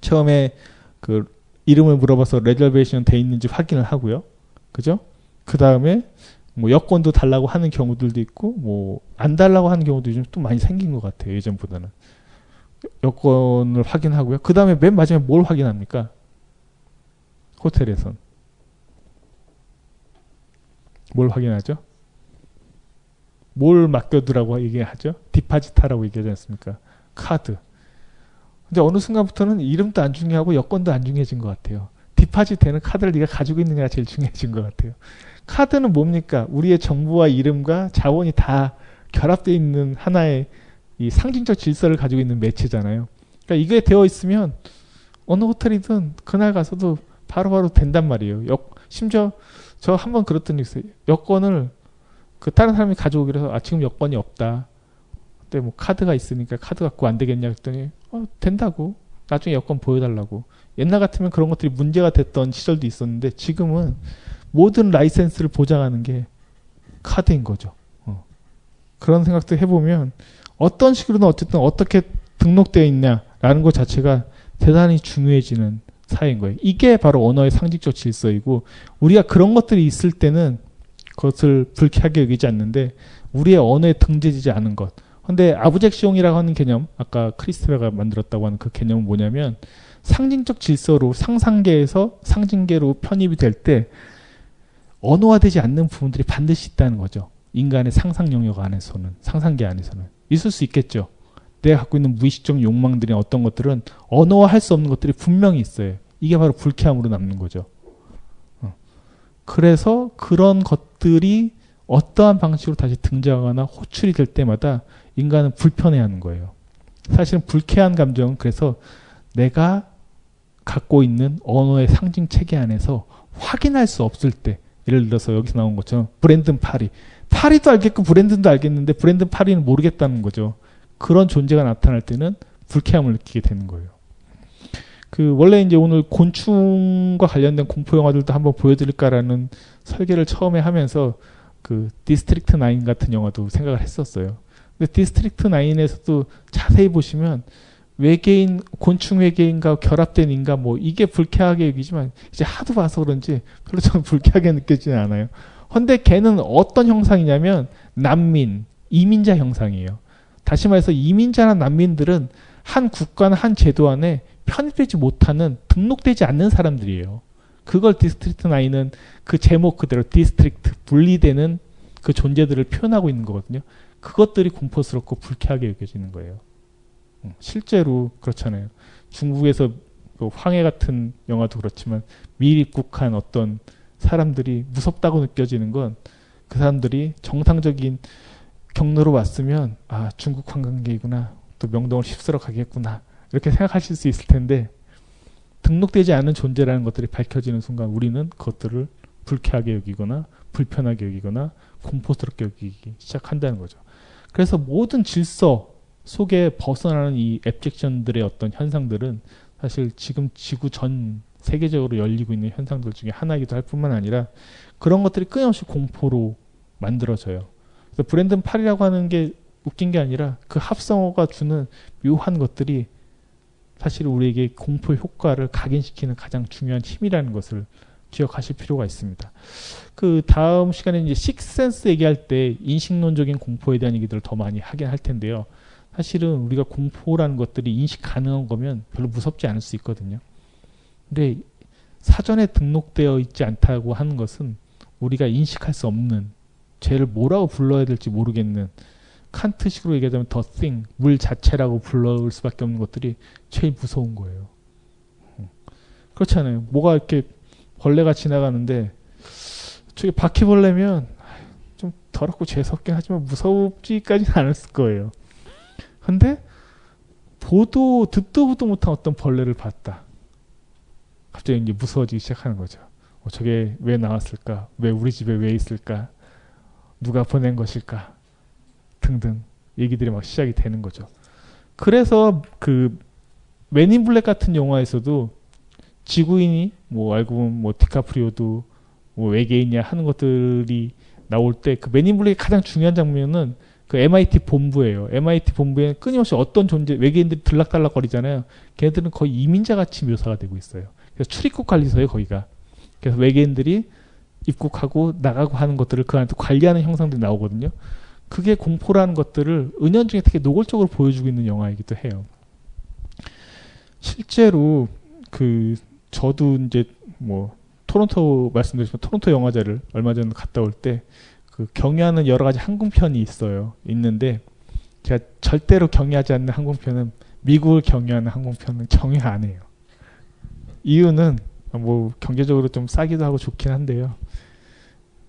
처음에 그 이름을 물어봐서 reservation 돼 있는지 확인을 하고요. 그죠? 그 다음에 뭐 여권도 달라고 하는 경우들도 있고 뭐 안 달라고 하는 경우도 요즘 또 많이 생긴 것 같아요. 예전보다는 여권을 확인하고요. 그 다음에 맨 마지막에 뭘 확인합니까? 호텔에선 뭘 확인하죠? 뭘 맡겨두라고 얘기하죠? 디파지타라고 얘기하지 않습니까? 카드. 근데 어느 순간부터는 이름도 안 중요하고 여권도 안 중요해진 것 같아요. 디파짓 되는 카드를 네가 가지고 있느냐가 제일 중요해진 것 같아요. 카드는 뭡니까? 우리의 정보와 이름과 자원이 다 결합되어 있는 하나의 이 상징적 질서를 가지고 있는 매체잖아요. 그러니까 이게 되어 있으면 어느 호텔이든 그날 가서도 바로바로 바로 된단 말이에요. 여, 심지어 저 한 번 그랬던 적 있어요. 여권을 그 다른 사람이 가져오기로 해서 아 지금 여권이 없다. 근데 뭐 카드가 있으니까 카드 갖고 안 되겠냐 했더니 어 된다고. 나중에 여권 보여달라고. 옛날 같으면 그런 것들이 문제가 됐던 시절도 있었는데 지금은 모든 라이센스를 보장하는 게 카드인 거죠. 어. 그런 생각도 해보면 어떤 식으로든 어쨌든 어떻게 등록되어 있냐라는 것 자체가 대단히 중요해지는 사회인 거예요. 이게 바로 언어의 상징적 질서이고 우리가 그런 것들이 있을 때는 그것을 불쾌하게 여기지 않는데 우리의 언어에 등재되지 않은 것. 근데 아브젝시옹이라고 하는 개념, 아까 크리스토베가 만들었다고 하는 그 개념은 뭐냐면 상징적 질서로 상상계에서 상징계로 편입이 될 때 언어화되지 않는 부분들이 반드시 있다는 거죠. 인간의 상상 영역 안에서는 상상계 안에서는 있을 수 있겠죠. 내가 갖고 있는 무의식적 욕망들이 어떤 것들은 언어화할 수 없는 것들이 분명히 있어요. 이게 바로 불쾌함으로 남는 거죠. 어. 그래서 그런 것 들이 어떠한 방식으로 다시 등장하거나 호출이 될 때마다 인간은 불편해하는 거예요. 사실은 불쾌한 감정은 그래서 내가 갖고 있는 언어의 상징 체계 안에서 확인할 수 없을 때 예를 들어서 여기서 나온 것처럼 브랜든 파리 파리도 알겠고 브랜든도 알겠는데 브랜든 파리는 모르겠다는 거죠. 그런 존재가 나타날 때는 불쾌함을 느끼게 되는 거예요. 그 원래 이제 오늘 곤충과 관련된 공포 영화들도 한번 보여드릴까라는 설계를 처음에 하면서 그 District 9 같은 영화도 생각을 했었어요. 근데 District 9에서도 자세히 보시면 외계인 곤충 외계인과 결합된 인간 뭐 이게 불쾌하게 여기지만 이제 하도 봐서 그런지 별로 좀 불쾌하게 느껴지는 않아요. 근데 걔는 어떤 형상이냐면 난민, 이민자 형상이에요. 다시 말해서 이민자나 난민들은 한 국가나 한 제도 안에 편입되지 못하는 등록되지 않는 사람들이에요. 그걸 District Nine은 그 제목 그대로 district 분리되는 그 존재들을 표현하고 있는 거거든요. 그것들이 공포스럽고 불쾌하게 여겨지는 거예요. 음, 실제로 그렇잖아요. 중국에서 그 황해 같은 영화도 그렇지만 밀입국한 어떤 사람들이 무섭다고 느껴지는 건 그 사람들이 정상적인 경로로 왔으면 아 중국 관광객이구나 또 명동을 휩쓸어 가겠구나 이렇게 생각하실 수 있을 텐데 등록되지 않은 존재라는 것들이 밝혀지는 순간 우리는 그것들을 불쾌하게 여기거나 불편하게 여기거나 공포스럽게 여기기 시작한다는 거죠. 그래서 모든 질서 속에 벗어나는 이 앱젝션들의 어떤 현상들은 사실 지금 지구 전 세계적으로 열리고 있는 현상들 중에 하나이기도 할 뿐만 아니라 그런 것들이 끊임없이 공포로 만들어져요. 그래서 브랜든 팔이라고 하는 게 웃긴 게 아니라 그 합성어가 주는 묘한 것들이 사실 우리에게 공포 효과를 각인시키는 가장 중요한 힘이라는 것을 기억하실 필요가 있습니다. 그 다음 시간에 이제 식센스 얘기할 때 인식론적인 공포에 대한 얘기들을 더 많이 하긴 할 텐데요. 사실은 우리가 공포라는 것들이 인식 가능한 거면 별로 무섭지 않을 수 있거든요. 근데 사전에 등록되어 있지 않다고 하는 것은 우리가 인식할 수 없는 죄를 뭐라고 불러야 될지 모르겠는 칸트식으로 얘기하자면 더 thing, 물 자체라고 불러올 수밖에 없는 것들이 제일 무서운 거예요. 음. 그렇잖아요. 뭐가 이렇게 벌레가 지나가는데 저기 바퀴벌레면 좀 더럽고 재수없긴 하지만 무섭지까지는 않았을 거예요. 근데 보도 듣도 보도 못한 어떤 벌레를 봤다. 갑자기 이제 무서워지기 시작하는 거죠. 어, 저게 왜 나왔을까? 왜 우리 집에 왜 있을까? 누가 보낸 것일까? 등등 얘기들이 막 시작이 되는 거죠. 그래서 그 맨인 블랙 같은 영화에서도 지구인이 뭐 알고 보면 뭐 디카프리오도 뭐 외계인이야 하는 것들이 나올 때 그 맨인 블랙의 가장 중요한 장면은 그 MIT 본부예요. MIT 본부에 끊임없이 어떤 존재 외계인들이 들락달락거리잖아요. 걔네들은 거의 이민자 같이 묘사가 되고 있어요. 그래서 출입국 관리소예요 거기가. 그래서 외계인들이 입국하고 나가고 하는 것들을 그 안에 관리하는 형상들이 나오거든요. 그게 공포라는 것들을 은연중에 되게 노골적으로 보여주고 있는 영화이기도 해요. 실제로 그 저도 이제 뭐 토론토 말씀드렸지만 토론토 영화제를 얼마 전에 갔다 올 때 그 경유하는 여러 가지 항공편이 있어요. 있는데 제가 절대로 경유하지 않는 항공편은 미국을 경유하는 항공편은 경유 안 해요. 이유는 뭐 경제적으로 좀 싸기도 하고 좋긴 한데요.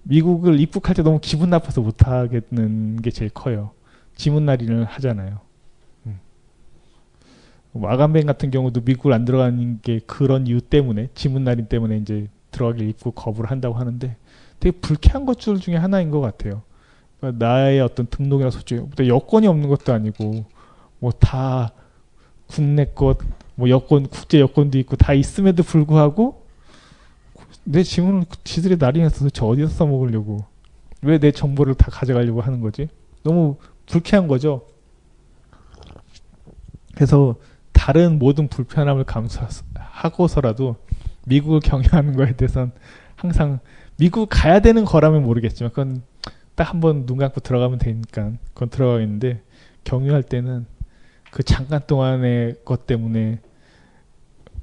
미국을 입국할 때 너무 기분 나빠서 못 하겠는 게 제일 커요. 지문 날인을 하잖아요. 음. 마감뱅 같은 경우도 미국을 안 들어가는 게 그런 이유 때문에 지문 날인 때문에 이제 들어가길 입국 거부를 한다고 하는데 되게 불쾌한 것들 중에 하나인 것 같아요. 그러니까 나의 어떤 등록이나 소지, 여권이 없는 것도 아니고 뭐 다 국내 것, 뭐 여권 국제 여권도 있고 다 있음에도 불구하고 내 지문을 지들이 날인해서 저 어디서 써먹으려고 왜 내 정보를 다 가져가려고 하는 거지? 너무 불쾌한 거죠. 그래서 다른 모든 불편함을 감수하고서라도 미국을 경유하는 거에 대해서는 항상 미국 가야 되는 거라면 모르겠지만 그건 딱 한 번 눈 감고 들어가면 되니까 그건 들어가겠는데 경유할 때는 그 잠깐 동안의 것 때문에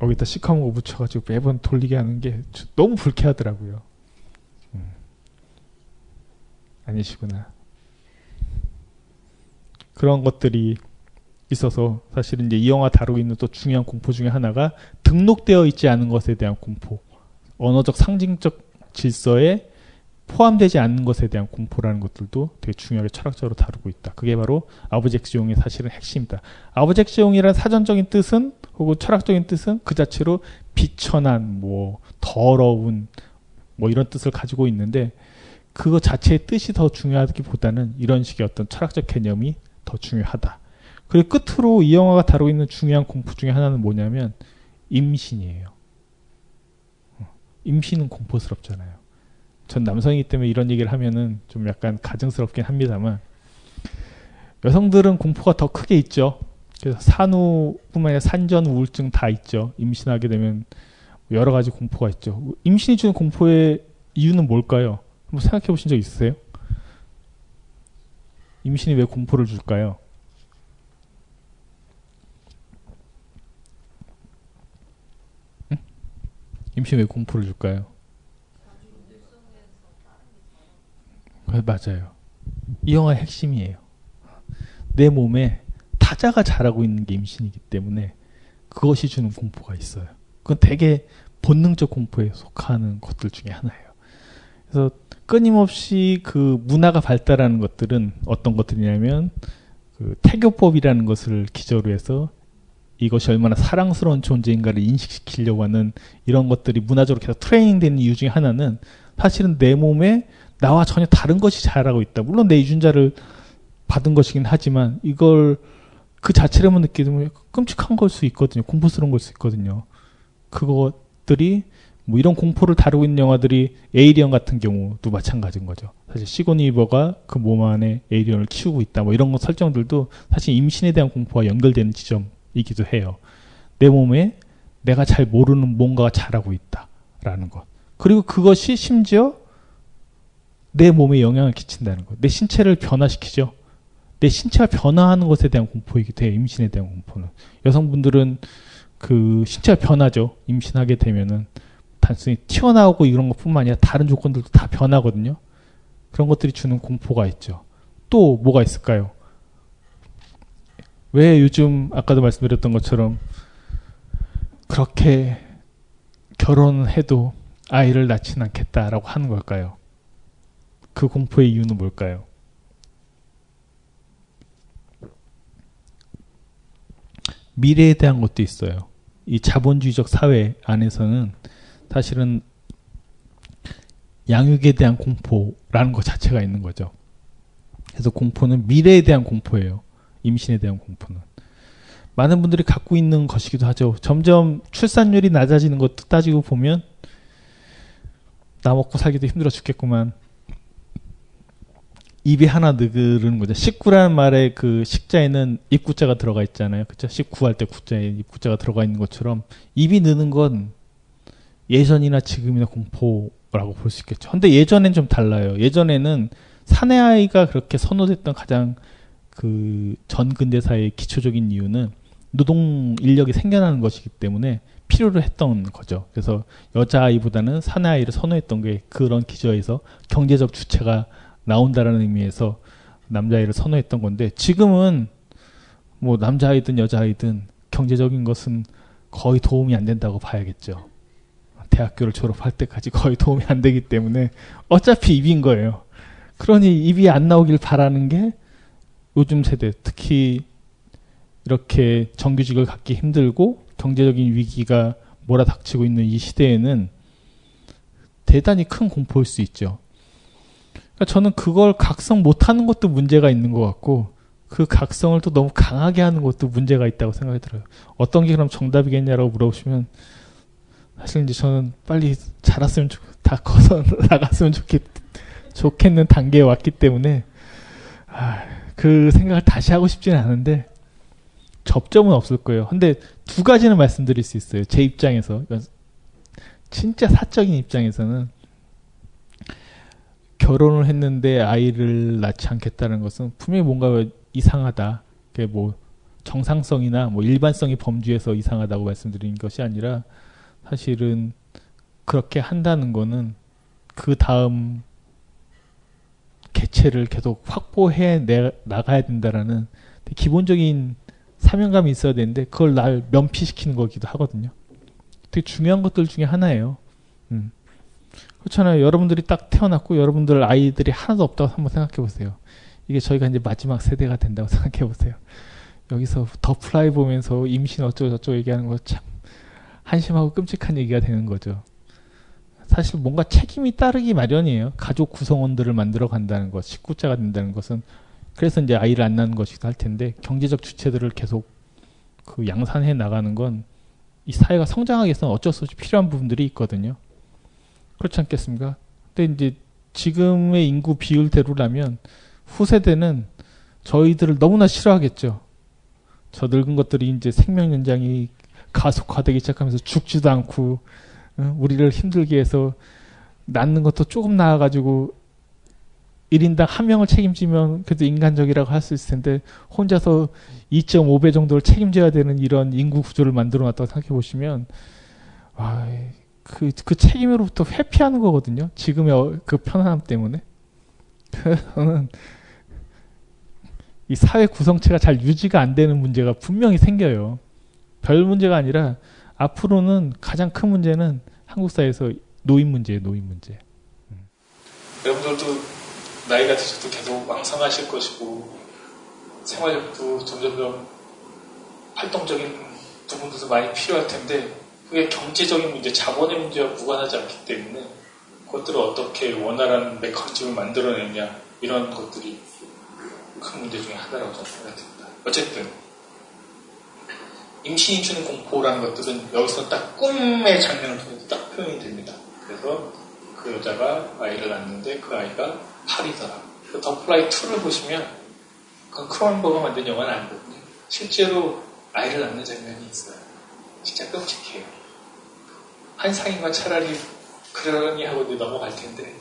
거기다 시커먼 거 붙여가지고 매번 돌리게 하는 게 너무 불쾌하더라고요. 음. 아니시구나. 그런 것들이 있어서 사실은 이제 이 영화 다루고 있는 또 중요한 공포 중에 하나가 등록되어 있지 않은 것에 대한 공포. 언어적 상징적 질서에 포함되지 않는 것에 대한 공포라는 것들도 되게 중요하게 철학적으로 다루고 있다. 그게 바로 아브젝스용의 사실은 핵심이다. 아브젝스용이라는 사전적인 뜻은 혹은 철학적인 뜻은 그 자체로 비천한, 뭐 더러운, 뭐 이런 뜻을 가지고 있는데 그거 자체의 뜻이 더 중요하기보다는 이런 식의 어떤 철학적 개념이 더 중요하다. 그리고 끝으로 이 영화가 다루고 있는 중요한 공포 중에 하나는 뭐냐면 임신이에요. 어, 임신은 공포스럽잖아요. 전 남성이기 때문에 이런 얘기를 하면은 좀 약간 가증스럽긴 합니다만 여성들은 공포가 더 크게 있죠. 그래서 산후뿐만 아니라 산전 우울증 다 있죠. 임신하게 되면 여러 가지 공포가 있죠. 임신이 주는 공포의 이유는 뭘까요? 한번 생각해 보신 적 있으세요? 임신이 왜 공포를 줄까요? 응? 임신 왜 공포를 줄까요? 맞아요. 이 영화의 핵심이에요. 내 몸에 타자가 자라고 있는 게 임신이기 때문에 그것이 주는 공포가 있어요. 그건 되게 본능적 공포에 속하는 것들 중에 하나예요. 그래서 끊임없이 그 문화가 발달하는 것들은 어떤 것들이냐면 그 태교법이라는 것을 기저로 해서 이것이 얼마나 사랑스러운 존재인가를 인식시키려고 하는 이런 것들이 문화적으로 계속 트레이닝 되는 이유 중에 하나는 사실은 내 몸에 나와 전혀 다른 것이 자라고 있다. 물론 내 유전자를 받은 것이긴 하지만 이걸 그 자체로만 느끼면 끔찍한 걸 수 있거든요. 공포스러운 걸 수 있거든요. 그것들이 뭐 이런 공포를 다루고 있는 영화들이 에이리언 같은 경우도 마찬가지인 거죠. 사실 시고니버가 그 몸 안에 에이리언을 키우고 있다. 뭐 이런 거 설정들도 사실 임신에 대한 공포와 연결되는 지점이기도 해요. 내 몸에 내가 잘 모르는 뭔가가 자라고 있다라는 것. 그리고 그것이 심지어 내 몸에 영향을 끼친다는 것. 내 신체를 변화시키죠. 내 신체가 변화하는 것에 대한 공포이기도 해요. 임신에 대한 공포는. 여성분들은 그 신체가 변하죠. 임신하게 되면은 단순히 튀어나오고 이런 것뿐만 아니라 다른 조건들도 다 변하거든요. 그런 것들이 주는 공포가 있죠. 또 뭐가 있을까요? 왜 요즘 아까도 말씀드렸던 것처럼 그렇게 결혼해도 아이를 낳지는 않겠다라고 하는 걸까요? 그 공포의 이유는 뭘까요? 미래에 대한 것도 있어요. 이 자본주의적 사회 안에서는 사실은 양육에 대한 공포라는 것 자체가 있는 거죠. 그래서 공포는 미래에 대한 공포예요. 임신에 대한 공포는. 많은 분들이 갖고 있는 것이기도 하죠. 점점 출산율이 낮아지는 것도 따지고 보면 나 먹고 살기도 힘들어 죽겠구만. 입이 하나 느그르는 거죠. 식구라는 말에 그 식자에는 입구자가 들어가 있잖아요. 그쵸? 식구할 때 구자에 입구자가 들어가 있는 것처럼 입이 느는 건 예전이나 지금이나 공포라고 볼 수 있겠죠. 근데 예전엔 좀 달라요. 예전에는 사내 아이가 그렇게 선호됐던 가장 그 전근대사의 기초적인 이유는 노동 인력이 생겨나는 것이기 때문에 필요로 했던 거죠. 그래서 여자 아이보다는 사내 아이를 선호했던 게 그런 기저에서 경제적 주체가 나온다라는 의미에서 남자아이를 선호했던 건데 지금은 뭐 남자아이든 여자아이든 경제적인 것은 거의 도움이 안 된다고 봐야겠죠. 대학교를 졸업할 때까지 거의 도움이 안 되기 때문에 어차피 입인 거예요. 그러니 입이 안 나오길 바라는 게 요즘 세대 특히 이렇게 정규직을 갖기 힘들고 경제적인 위기가 몰아닥치고 있는 이 시대에는 대단히 큰 공포일 수 있죠. 그러니까 저는 그걸 각성 못하는 것도 문제가 있는 것 같고 그 각성을 또 너무 강하게 하는 것도 문제가 있다고 생각이 들어요. 어떤 게 그럼 정답이겠냐라고 물어보시면 사실 이제 저는 빨리 자랐으면 좋, 다 커서 나갔으면 좋겠, 좋겠는 단계에 왔기 때문에 아, 그 생각을 다시 하고 싶지는 않은데 접점은 없을 거예요. 근데 두 가지는 말씀드릴 수 있어요. 제 입장에서 진짜 사적인 입장에서는 결혼을 했는데 아이를 낳지 않겠다는 것은 분명히 뭔가 이상하다. 그게 뭐 정상성이나 뭐 일반성이 범주에서 이상하다고 말씀드린 것이 아니라 사실은 그렇게 한다는 거는 그 다음 개체를 계속 확보해 내, 나가야 된다라는 기본적인 사명감이 있어야 되는데 그걸 날 면피시키는 거기도 하거든요. 되게 중요한 것들 중에 하나예요. 음. 그렇잖아요. 여러분들이 딱 태어났고 여러분들 아이들이 하나도 없다고 한번 생각해 보세요. 이게 저희가 이제 마지막 세대가 된다고 생각해 보세요. 여기서 The Fly 보면서 임신 어쩌고 저쩌고 얘기하는 거 참 한심하고 끔찍한 얘기가 되는 거죠. 사실 뭔가 책임이 따르기 마련이에요. 가족 구성원들을 만들어 간다는 것, 식구자가 된다는 것은 그래서 이제 아이를 안 낳는 것이기도 할 텐데 경제적 주체들을 계속 그 양산해 나가는 건 이 사회가 성장하기 위해서는 어쩔 수 없이 필요한 부분들이 있거든요. 그렇지 않겠습니까? 근데 이제 지금의 인구 비율대로라면 후세대는 저희들을 너무나 싫어하겠죠. 저 늙은 것들이 이제 생명 연장이 가속화되기 시작하면서 죽지도 않고 우리를 힘들게 해서 낳는 것도 조금 나아가지고 1인당 한 명을 책임지면 그래도 인간적이라고 할 수 있을 텐데 혼자서 2.5배 정도를 책임져야 되는 이런 인구 구조를 만들어 놨다고 생각해 보시면 와, 그, 그 책임으로부터 회피하는 거거든요. 지금의 어, 그 편안함 때문에. 저는 이 사회 구성체가 잘 유지가 안 되는 문제가 분명히 생겨요. 별 문제가 아니라 앞으로는 가장 큰 문제는 한국 사회에서 노인 문제예요, 노인 문제. 음. 여러분들도 나이가 드셔도 계속 왕성하실 것이고 생활력도 점점점 활동적인 부분들도 많이 필요할 텐데 그게 경제적인 문제, 자본의 문제와 무관하지 않기 때문에 그것들을 어떻게 원활한 메커니즘을 만들어내냐 이런 것들이 큰 문제 중에 하나라고 저는 생각이 듭니다. 어쨌든 임신이 주는 공포라는 것들은 여기서 딱 꿈의 장면을 통해서 딱 표현이 됩니다. 그래서 그 여자가 아이를 낳는데 그 아이가 파리더라. 그 The Fly 2를 보시면 그건 크로넨버그가 만든 영화는 아니거든요. 실제로 아이를 낳는 장면이 있어요. 진짜 끔찍해요. 한상인과 차라리 그러니 하고 넘어갈 텐데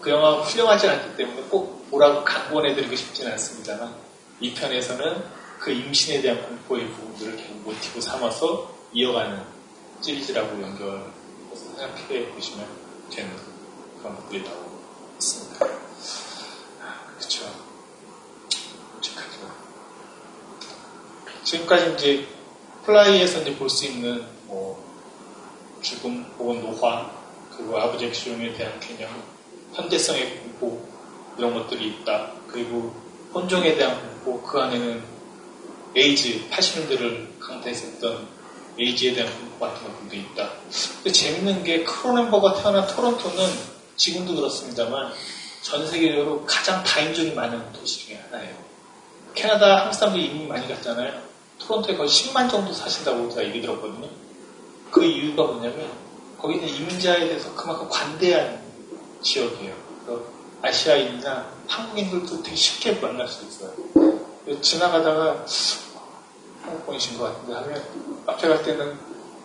그 영화가 훌륭하지 않기 때문에 꼭 뭐라고 강권해드리고 싶지는 않습니다만 이 편에서는 그 임신에 대한 공포의 부분들을 계속 모티브 삼아서 이어가는 시리즈라고 연결해서 생각해 보시면 되는 그런 것들이 나오고 있습니다. 그렇죠. 지금까지 이제 Fly에서 이제 볼 수 있는 뭐 죽음 혹은 노화 그리고 아버지의 죽음에 대한 개념, 현대성의 공포 이런 것들이 있다. 그리고 혼종에 대한 공포 그 안에는 에이즈 80년대를 강타했었던 에이즈에 대한 공포 같은 것들도 있다. 근데 재밌는 게 크로넨버가 태어난 토론토는 지금도 그렇습니다만 전 세계적으로 가장 다인종이 많은 도시 중에 하나예요. 캐나다 한국 사람들이 이민 많이 갔잖아요. 토론토에 거의 10만 정도 사신다고 제가 얘기 들었거든요. 그 이유가 뭐냐면 거기는 이민자에 대해서 그만큼 관대한 지역이에요. 아시아인이나 한국인들도 되게 쉽게 만날 수 있어요. 지나가다가 한국분이신 것 같은데 하면 앞에 갈 때는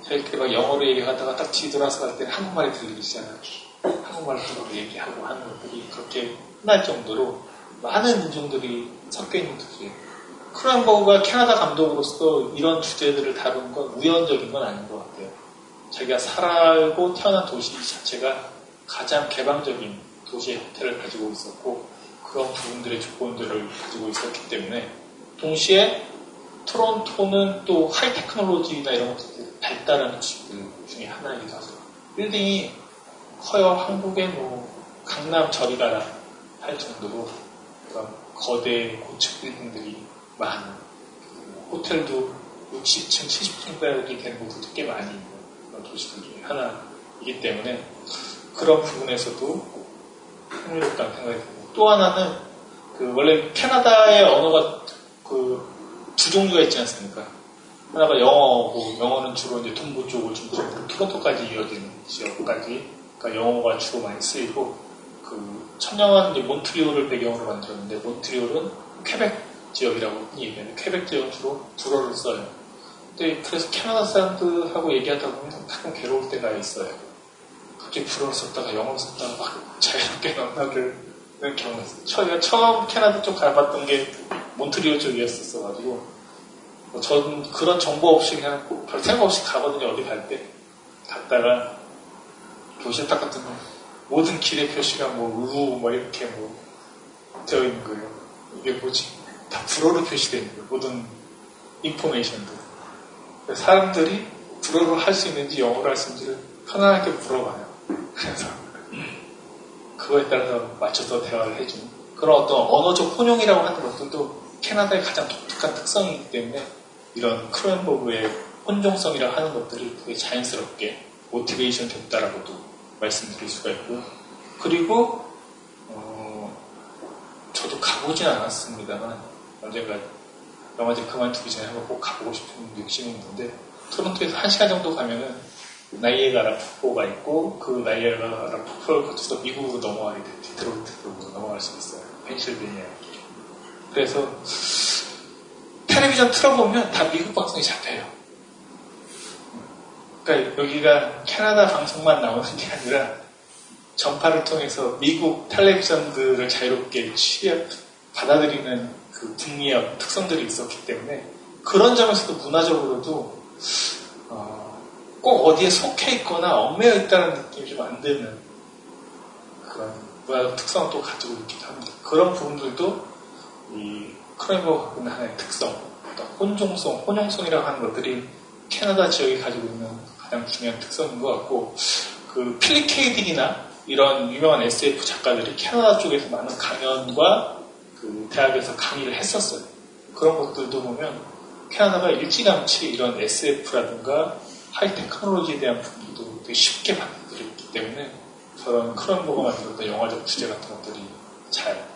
저희끼리 막 영어로 얘기하다가 딱 뒤돌아서 갈 때는 한국말이 들리기 시작하고 한국말로 얘기하고 하는 것들이 그렇게 흔할 정도로 많은 인종들이 섞여 있는 도시예요. 크란버그가 캐나다 감독으로서 이런 주제들을 다룬 건 우연적인 건 아닌 것 같아요. 자기가 살고 태어난 도시 자체가 가장 개방적인 도시의 형태를 가지고 있었고 그런 부분들의 조건들을 가지고 있었기 때문에 동시에 토론토는 또 high technology나 이런 것들이 발달하는 지역들 중에 하나이기도 하죠. 빌딩이 커요. 한국의 뭐 강남 저리 가라 할 정도로 그런 거대 고층 빌딩들이 많은 호텔도 60층, 70층까지 되는 곳들도 꽤 많이 도시들 중에 하나이기 때문에 그런 부분에서도 흥미롭다는 생각이 들고 또 하나는 그 원래 캐나다의 언어가 그 두 종류가 있지 않습니까? 하나가 영어고 영어는 주로 이제 동부 쪽을 중심으로 토론토까지 이어지는 지역까지 그러니까 영어가 주로 많이 쓰이고 그 천년한 이제 몬트리올을 배경으로 만들었는데 몬트리올은 퀘벡 지역이라고 얘기하는데 퀘벡 지역은 주로 불어를 써요. 근데 그래서 캐나다 사람들하고 얘기하다 보면 가끔 괴로울 때가 있어요. 갑자기 불어를 썼다가 영어를 썼다가 막 자유롭게 경우가 있어요. 저희가 처음 캐나다 쪽 가봤던 게 몬트리올 쪽이었었어가지고 뭐 저는 그런 정보 없이 그냥 별 생각 없이 가거든요. 어디 갈 때. 갔다가 도시에 딱거 모든 길의 표시가 뭐 루, 뭐 이렇게 뭐 되어 있는 거예요. 이게 뭐지? 다 불어로 표시되어 있는 거예요. 모든 인포메이션도. 사람들이 불어로 할수 있는지 영어로 할수 있는지를 편안하게 물어봐요. 그래서 그거에 따라서 맞춰서 대화를 해주는 그런 어떤 언어적 혼용이라고 하는 것들도 캐나다의 가장 독특한 특성이기 때문에 이런 크로엔버그의 혼종성이라고 하는 것들이 되게 자연스럽게 모티베이션 됐다라고도 말씀드릴 수가 있고요. 그리고 어, 저도 가보진 않았습니다만 언젠가 영화제 그만두기 전에 한번 꼭 가보고 싶은 욕심이 있는데 토론토에서 한 시간 정도 가면은 나이에가라 폭포가 있고 그 나이에가라 폭포를 거쳐서 미국으로 넘어가게 돼 디트로이트로 넘어갈 수 있어요. 펜실베니아. 그래서 텔레비전 틀어보면 다 미국 방송이 잡혀요. 그러니까 여기가 캐나다 방송만 나오는 게 아니라 전파를 통해서 미국 텔레비전들을 자유롭게 취업 받아들이는 그 북미의 특성들이 있었기 때문에 그런 점에서도 문화적으로도 어, 꼭 어디에 속해 있거나 얽매여 있다는 느낌이 좀 안 드는 그런 문화적 특성을 또 가지고 있기도 합니다. 그런 부분들도 이 크레머는 하나의 특성, 혼종성, 혼용성이라고 하는 것들이 캐나다 지역이 가지고 있는 가장 중요한 특성인 것 같고 그 필립 K. 딕이나 이런 유명한 SF 작가들이 캐나다 쪽에서 많은 강연과 그 대학에서 강의를 했었어요. 그런 것들도 보면 캐나다가 일찌감치 이런 SF라든가 high technology에 대한 부분도 되게 쉽게 받아들였기 때문에 저런 크로넨버그가 만들었던 영화적 주제 같은 것들이 잘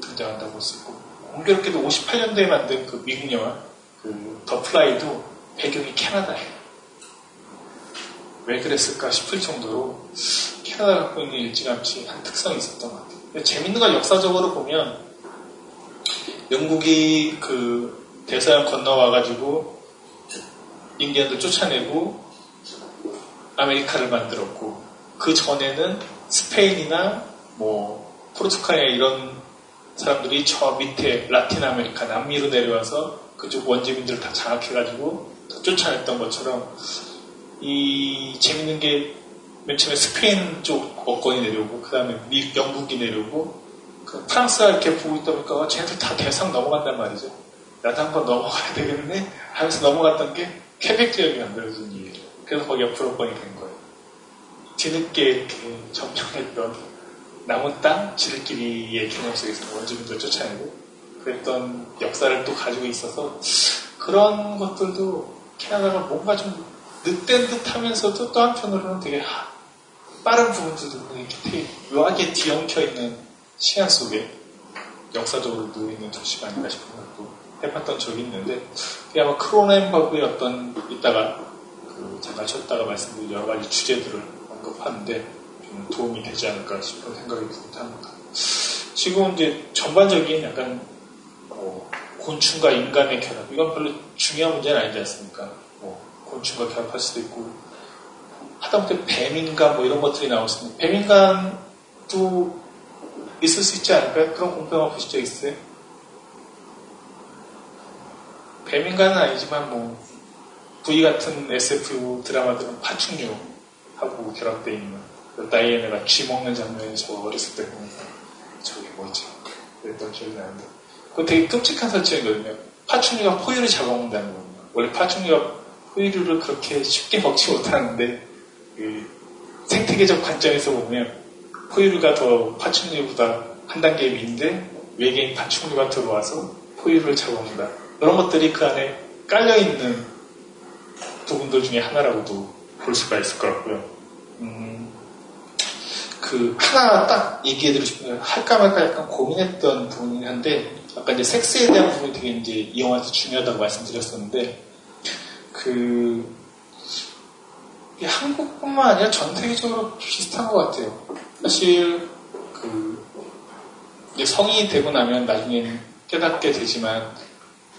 등장한다고 볼 수 있고 공교롭게도 58년도에 만든 그 미국 영화 그 The Fly도 배경이 캐나다예요. 왜 그랬을까 싶을 정도로 캐나다가 갖고 있는 일찌감치 한 특성이 있었던 것 같아요. 재밌는 건 역사적으로 보면 영국이 그 대서양 건너와가지고 인디언들 쫓아내고 아메리카를 만들었고 그 전에는 스페인이나 뭐 포르투갈이나 이런 사람들이 저 밑에 라틴 아메리카 남미로 내려와서 그쪽 원주민들을 다 장악해가지고 쫓아냈던 것처럼 이 재밌는 게 맨 처음에 스페인 쪽 어권이 내려오고 그 다음에 미 영국이 내려오고 그 프랑스가 이렇게 보고 있다 보니까 쟤네들 다 대서양 넘어간단 말이죠. 나도 한번 넘어가야 되겠네 하면서 넘어갔던 게 퀘벡 지역이 만들어진 일이에요. 그래서 거기 옆으로 번이 된 거예요. 뒤늦게 이렇게 점령했던 남은 땅 지들끼리의 개념 속에서 원주민들 쫓아내고 그랬던 역사를 또 가지고 있어서 그런 것들도 캐나다가 뭔가 좀 늑된 듯 하면서도 또 한편으로는 되게 빠른 부분들도 되게 묘하게 뒤엉켜 있는 시간 속에 역사적으로 누워있는 도시가 아닌가 싶은 것도 해봤던 적이 있는데 그게 아마 크로넨버그의 어떤 이따가 그 잠깐 쉬었다가 말씀드린 여러 가지 주제들을 언급하는데 좀 도움이 되지 않을까 싶은 생각이 듭니다. 지금 이제 전반적인 약간 뭐 곤충과 인간의 결합 이건 별로 중요한 문제는 아니지 않습니까? 뭐 곤충과 결합할 수도 있고 하다못해 뱀인간 뭐 이런 것들이 나올 수 있는 뱀인간도 있을 수 있지 않을까요? 그런 공평한 보신 적 있어요? 뱀인간은 아니지만 뭐 V 같은 SF 드라마들은 파충류하고 결합되어 있는 그 다이애나가 쥐 먹는 장면이 저 어렸을 때 보면 저게 뭐지? 그랬던 기억이 나는데 그거 되게 끔찍한 설정이거든요. 파충류가 포유를 잡아먹는다는 겁니다. 원래 파충류가 포유류를 그렇게 쉽게 먹지 못하는데 그 생태계적 관점에서 보면 포유류가 더 파충류보다 한 단계 위인데 외계인 파충류가 들어와서 포유류를 잡아먹는다. 그런 것들이 그 안에 깔려있는 부분들 중에 하나라고도 볼 수가 있을 것 같고요. 음, 그 하나 딱 얘기해드리고 싶은 건 할까 말까 약간 고민했던 부분이긴 한데 아까 이제 섹스에 대한 부분이 되게 이제 이 영화에서 중요하다고 말씀드렸었는데 그 한국뿐만 아니라 전 세계적으로 비슷한 것 같아요. 사실 그 이제 성인이 되고 나면 나중에는 깨닫게 되지만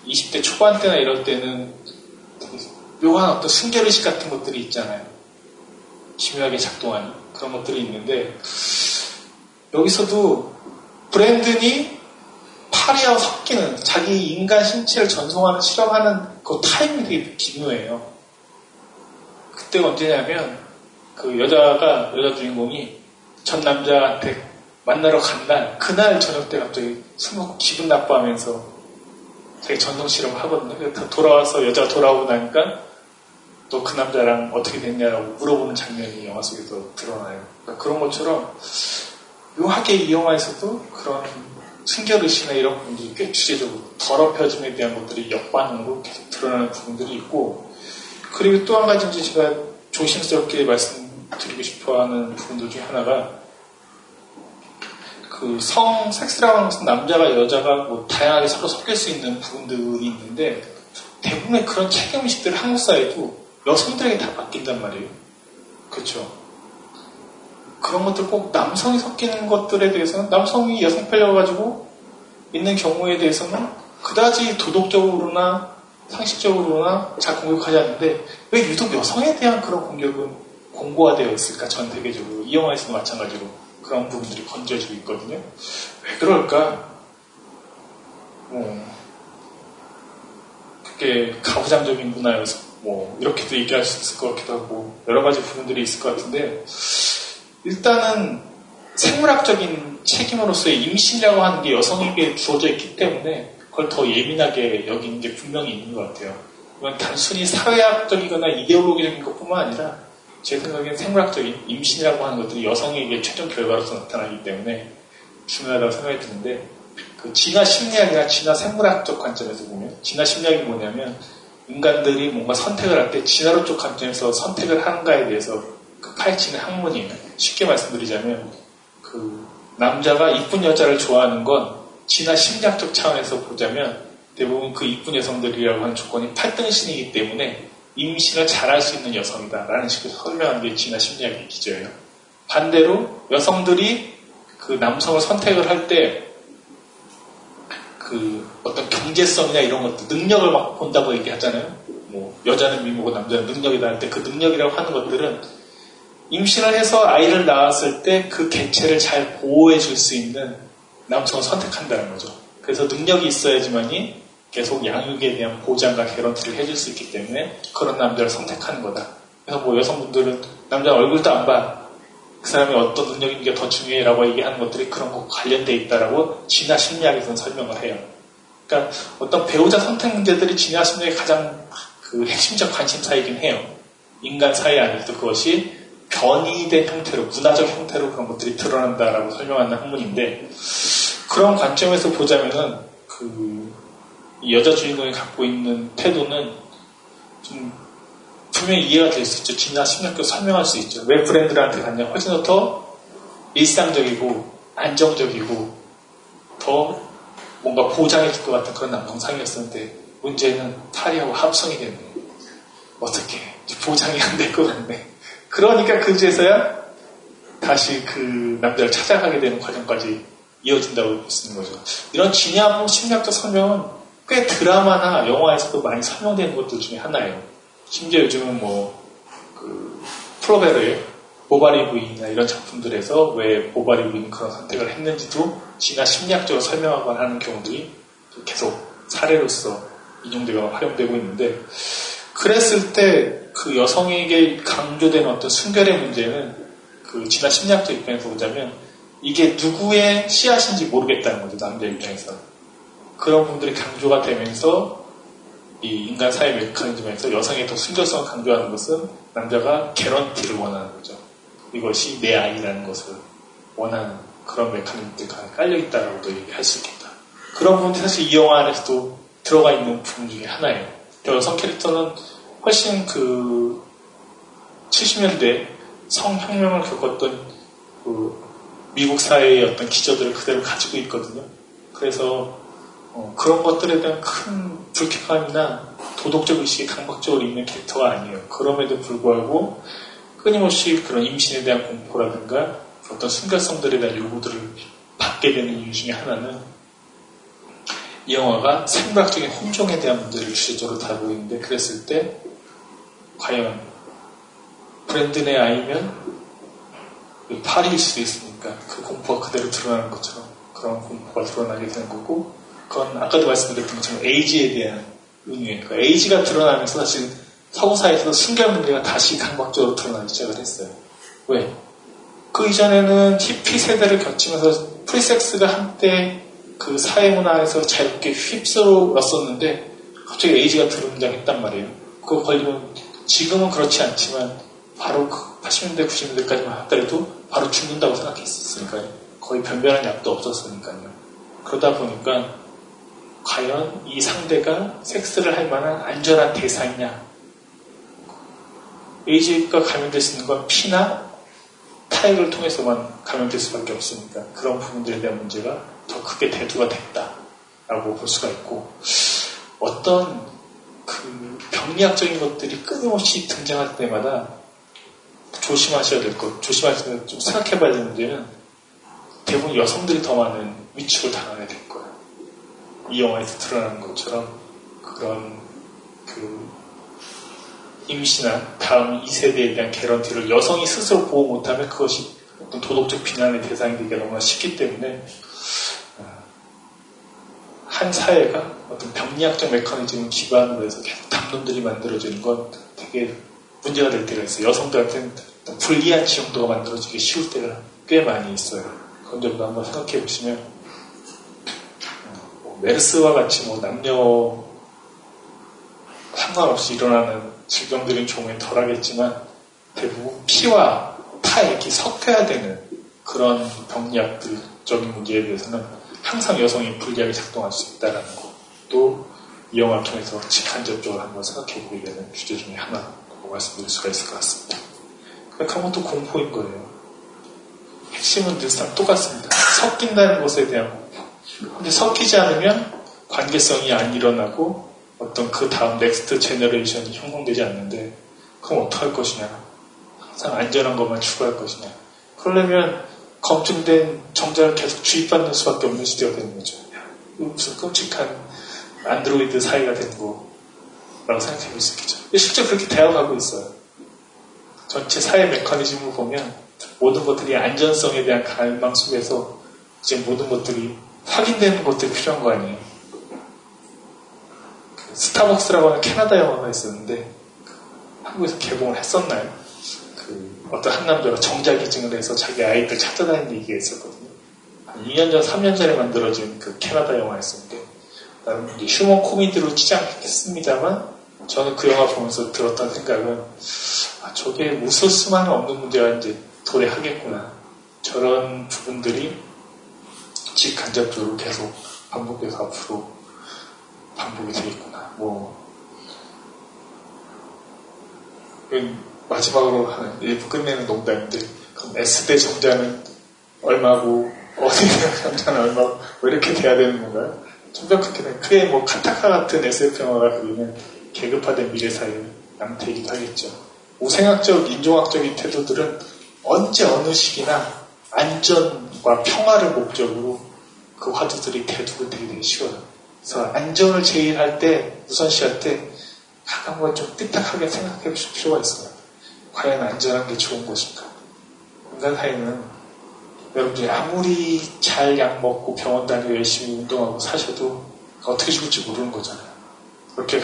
20대 초반 때나 이럴 때는 묘한 어떤 순결의식 같은 것들이 있잖아요. 기묘하게 작동하는 그런 것들이 있는데 여기서도 브랜든이 파리하고 섞이는 자기 인간 신체를 전송하는 실험하는 그 타이밍이 되게 기묘해요. 그때가 언제냐면 그 여자가 여자 주인공이 전 남자한테 만나러 간 날 그날 저녁 때 갑자기 술 먹고 기분 나빠하면서 자기 전송 실험을 하거든요. 그래서 돌아와서 여자가 돌아오고 나니까 또 그 남자랑 어떻게 됐냐라고 물어보는 장면이 영화 속에서 드러나요. 그러니까 그런 것처럼 묘하게 이 영화에서도 그런 순결의식이나 이런 부분들이 꽤 주제적으로 더럽혀짐에 대한 것들이 역반응으로 계속 드러나는 부분들이 있고 그리고 또 한 가지 이제 제가 조심스럽게 말씀 드리고 싶어 하는 부분들 중에 하나가 그 성 섹스라고 하는 것은 남자가 여자가 뭐 다양하게 서로 섞일 수 있는 부분들이 있는데 대부분의 그런 책임의식들 한국 사회도 여성들에게 다 맡긴단 말이에요. 그렇죠. 그런 것들 꼭 남성이 섞이는 것들에 대해서는 남성이 여성 팔려가지고 있는 경우에 대해서는 그다지 도덕적으로나 상식적으로나 잘 공격하지 않는데 왜 유독 여성에 대한 그런 공격은 공고화 되어 있을까 전 세계적으로 이 영화에서도 마찬가지로 그런 부분들이 건져지고 있거든요. 왜 그럴까? 뭐 그게 가부장적인 문화여서 뭐 이렇게도 얘기할 수 있을 것 같기도 하고 여러 가지 부분들이 있을 것 같은데 일단은 생물학적인 책임으로서의 임신이라고 하는 게 여성에게 주어져 있기 때문에 그걸 더 예민하게 여기는 게 분명히 있는 것 같아요. 단순히 사회학적이거나 이데올로기적인 것뿐만 아니라 제 생각엔 생물학적인 임신이라고 하는 것들이 여성에게 최종 결과로서 나타나기 때문에 중요하다고 생각이 드는데 그 진화 심리학이나 진화 생물학적 관점에서 보면 진화 심리학이 뭐냐면 인간들이 뭔가 선택을 할 때 진화론 쪽 관점에서 선택을 하는가에 대해서 그 파헤치는 학문이에요. 쉽게 말씀드리자면 그 남자가 이쁜 여자를 좋아하는 건 진화 심리학적 차원에서 보자면 대부분 그 이쁜 여성들이라고 하는 조건이 팔등신이기 때문에 임신을 잘할 수 있는 여성이다라는 식으로 설명하는 게 진화 심리학의 기저예요. 반대로 여성들이 그 남성을 선택을 할 때 그 어떤 경제성이나 이런 것들 능력을 막 본다고 얘기하잖아요. 뭐 여자는 미모고 남자는 능력이다 할 때 그 능력이라고 하는 것들은 임신을 해서 아이를 낳았을 때 그 개체를 잘 보호해 줄 수 있는 남성을 선택한다는 거죠. 그래서 능력이 있어야지만이 계속 양육에 대한 보장과 개런티를 해줄 수 있기 때문에 그런 남자를 선택하는 거다. 그래서 뭐 여성분들은 남자 얼굴도 안 봐. 그 사람이 어떤 능력이 있는 게 더 중요해라고 얘기하는 것들이 그런 거 관련돼 있다라고 진화 심리학에서는 설명을 해요. 그러니까 어떤 배우자 선택 문제들이 진화 심리학의 가장 그 핵심적 관심사이긴 해요. 인간 사회 안에서 그것이 변이된 형태로, 문화적 형태로 그런 것들이 드러난다라고 설명하는 학문인데, 그런 관점에서 보자면은, 그, 여자 주인공이 갖고 있는 태도는 좀 분명히 이해가 될 수 있죠. 진화 심리학도 설명할 수 있죠. 왜 브랜드한테 갔냐. 훨씬 더 일상적이고, 안정적이고, 더 뭔가 보장해 줄 것 같은 그런 남성상이었었는데, 문제는 파리하고 합성이 거예요. 어떻게, 보장이 안 될 것 같네. 그러니까 그제서야 다시 그 남자를 찾아가게 되는 과정까지 이어진다고 있는 거죠. 이런 진야부 심리학적 설명은 꽤 드라마나 영화에서도 많이 설명되는 것들 중에 하나예요. 심지어 요즘은 뭐, 그, 프로베르의 보바리 부인이나 이런 작품들에서 왜 보바리 부인이 그런 선택을 했는지도 진화 심리학적으로 설명하거나 하는 경우들이 계속 사례로서 인용되거나 활용되고 있는데, 그랬을 때 그 여성에게 강조되는 어떤 순결의 문제는 그 진화 심리학적 입장에서 보자면 이게 누구의 씨앗인지 모르겠다는 거죠 남자 입장에서 그런 분들이 강조가 되면서 이 인간 사회 메커니즘에서 여성의 더 순결성을 강조하는 것은 남자가 개런티를 원하는 거죠. 이것이 내 아이라는 것을 원하는 그런 메커니즘들이 깔려 있다라고도 얘기할 수 있겠다. 그런 부분이 사실 이 영화 안에서도 들어가 있는 부분 중에 하나예요. 여성 캐릭터는 훨씬 그 70년대 성혁명을 겪었던 그 미국 사회의 어떤 기저들을 그대로 가지고 있거든요. 그래서 어, 그런 것들에 대한 큰 불쾌감이나 도덕적 의식이 강박적으로 있는 캐릭터가 아니에요. 그럼에도 불구하고 끊임없이 그런 임신에 대한 공포라든가 어떤 순결성들에 대한 요구들을 받게 되는 이유 중에 하나는 이 영화가 생물학적인 혼종에 대한 문제를 주제적으로 다루고 있는데 그랬을 때 과연 브랜든의 아이면 파리일 수도 있으니까 그 공포가 그대로 드러나는 것처럼 그런 공포가 드러나게 되는 거고 그건 아까도 말씀드렸던 것처럼 에이지에 대한 의미예요. 그 에이즈가 드러나면서 사실 서구사회에서 순결 문제가 다시 강박적으로 드러나기 시작을 했어요. 왜? 그 이전에는 히피 세대를 거치면서 프리섹스가 한때 그 사회 문화에서 자유롭게 휩쓸었었는데 갑자기 에이즈가 등장했단 말이에요. 그거 걸리면 지금은 그렇지 않지만 바로 그 80년대, 90년대까지만 하더라도 바로 죽는다고 생각했었으니까요. 거의 변변한 약도 없었으니까요. 그러다 보니까 과연 이 상대가 섹스를 할 만한 안전한 대상이냐. 에이즈가 감염될 수 있는 건 피나 타액을 통해서만 감염될 수밖에 없으니까 그런 부분들에 대한 문제가 더 크게 대두가 됐다라고 볼 수가 있고 어떤 그 병리학적인 것들이 끊임없이 등장할 때마다 조심하셔야 될 것, 조심하셔야 좀 생각해봐야 되는 문제는 대부분 여성들이 더 많은 위축을 당하게 될 거예요. 이 영화에서 드러나는 것처럼 그런 그 임신한 다음 2세대에 대한 개런티를 여성이 스스로 보호 못하면 그것이 어떤 도덕적 비난의 대상이 되기가 너무나 쉽기 때문에 어, 한 사회가 어떤 병리학적 메커니즘을 기반으로 해서 계속 담론들이 만들어지는 건 되게 문제가 될 때가 있어요. 여성들한테는 불리한 지형도가 만들어지기 쉬울 때가 꽤 많이 있어요. 그런 점도 한번 생각해 보시면 뭐 메르스와 같이 뭐 남녀 상관없이 일어나는 질병들은 종에 덜하겠지만 대부분 피와 타액이 섞여야 되는 그런 병리학들적인 문제에 대해서는 항상 여성이 불리하게 작동할 수 있다는 것도 이 영화를 통해서 직간접적으로 한번 생각해 보게 되는 주제 중에 하나라고 말씀드릴 수가 있을 것 같습니다. 그런 것도 공포인 거예요. 핵심은 늘상 똑같습니다. 섞인다는 것에 대한. 근데 섞이지 않으면 관계성이 안 일어나고 어떤 그 다음 next generation이 형성되지 않는데 그럼 어떡할 것이냐. 항상 안전한 것만 추구할 것이냐. 그러려면 검증된 정자를 계속 주입받는 수밖에 없는 시대가 되는 거죠. 무슨 끔찍한 안드로이드 사회가 되는 거라고 생각해 볼 수 있겠죠. 실제 그렇게 되어가고 있어요. 전체 사회 메커니즘을 보면 모든 것들이 안전성에 대한 갈망 속에서 이제 모든 것들이 확인되는 것들이 필요한 거 아니에요. 그 스타벅스라고 하는 캐나다 영화가 있었는데 한국에서 개봉을 했었나요? 그 어떤 한 남자가 정자 기증을 해서 자기 아이들 찾아다니는 얘기가 있었거든요. 한 2년 전, 3년 전에 만들어진 그 캐나다 영화였었는데 나름 휴먼 코미디로 치장했습니다만 저는 그 영화 보면서 들었던 생각은 아, 저게 웃을 수만은 없는 문제가 이제 도래하겠구나. 저런 부분들이 직간접적으로 계속 반복돼서 앞으로 반복이 되겠구나. 뭐 마지막으로 하는 일부 끝내는 농담인데 그럼 S대 정자는 얼마고 어디대 정자는 얼마고 뭐 이렇게 돼야 되는 건가요? 좀더 그렇게 돼. 그게 뭐 카타카 같은 SF 영화가 그리는 계급화된 미래 사회의 양태이기도 하겠죠. 우생학적, 인종학적인 태도들은 언제 어느 시기나 안전과 평화를 목적으로 그 화두들이 대두가 되게 되게 쉬워요. 그래서 안전을 제일할 때, 우선시할 때, 가끔은 좀 삐딱하게 생각해 보실 필요가 있어요. 과연 안전한 게 좋은 것인가? 인간 사회는 여러분들이 아무리 잘 약 먹고 병원 다니고 열심히 운동하고 사셔도 어떻게 죽을지 모르는 거잖아요. 그렇게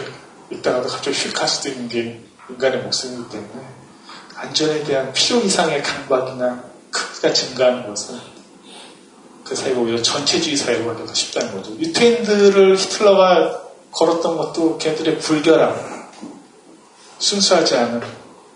있다가도 갑자기 휙 갈 수도 있는 게 인간의 목숨이기 때문에 안전에 대한 필요 이상의 강박이나 크기가 증가하는 것은 그 사회가 오히려 전체주의 사회가 되고 싶다는 거죠. 유태인들을 히틀러가 걸었던 것도 걔들의 불결함, 순수하지 않은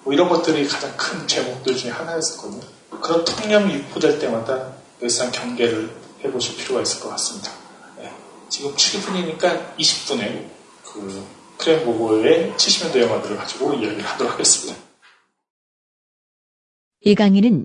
뭐 이런 것들이 가장 큰 제목들 중에 하나였었거든요. 그런 통념이 유포될 때마다 늘상 경계를 해보실 필요가 있을 것 같습니다. 네. 지금 7분이니까 20분에 그 크렘보고의 70년대 영화들을 가지고 이야기를 하도록 하겠습니다. 이 강의는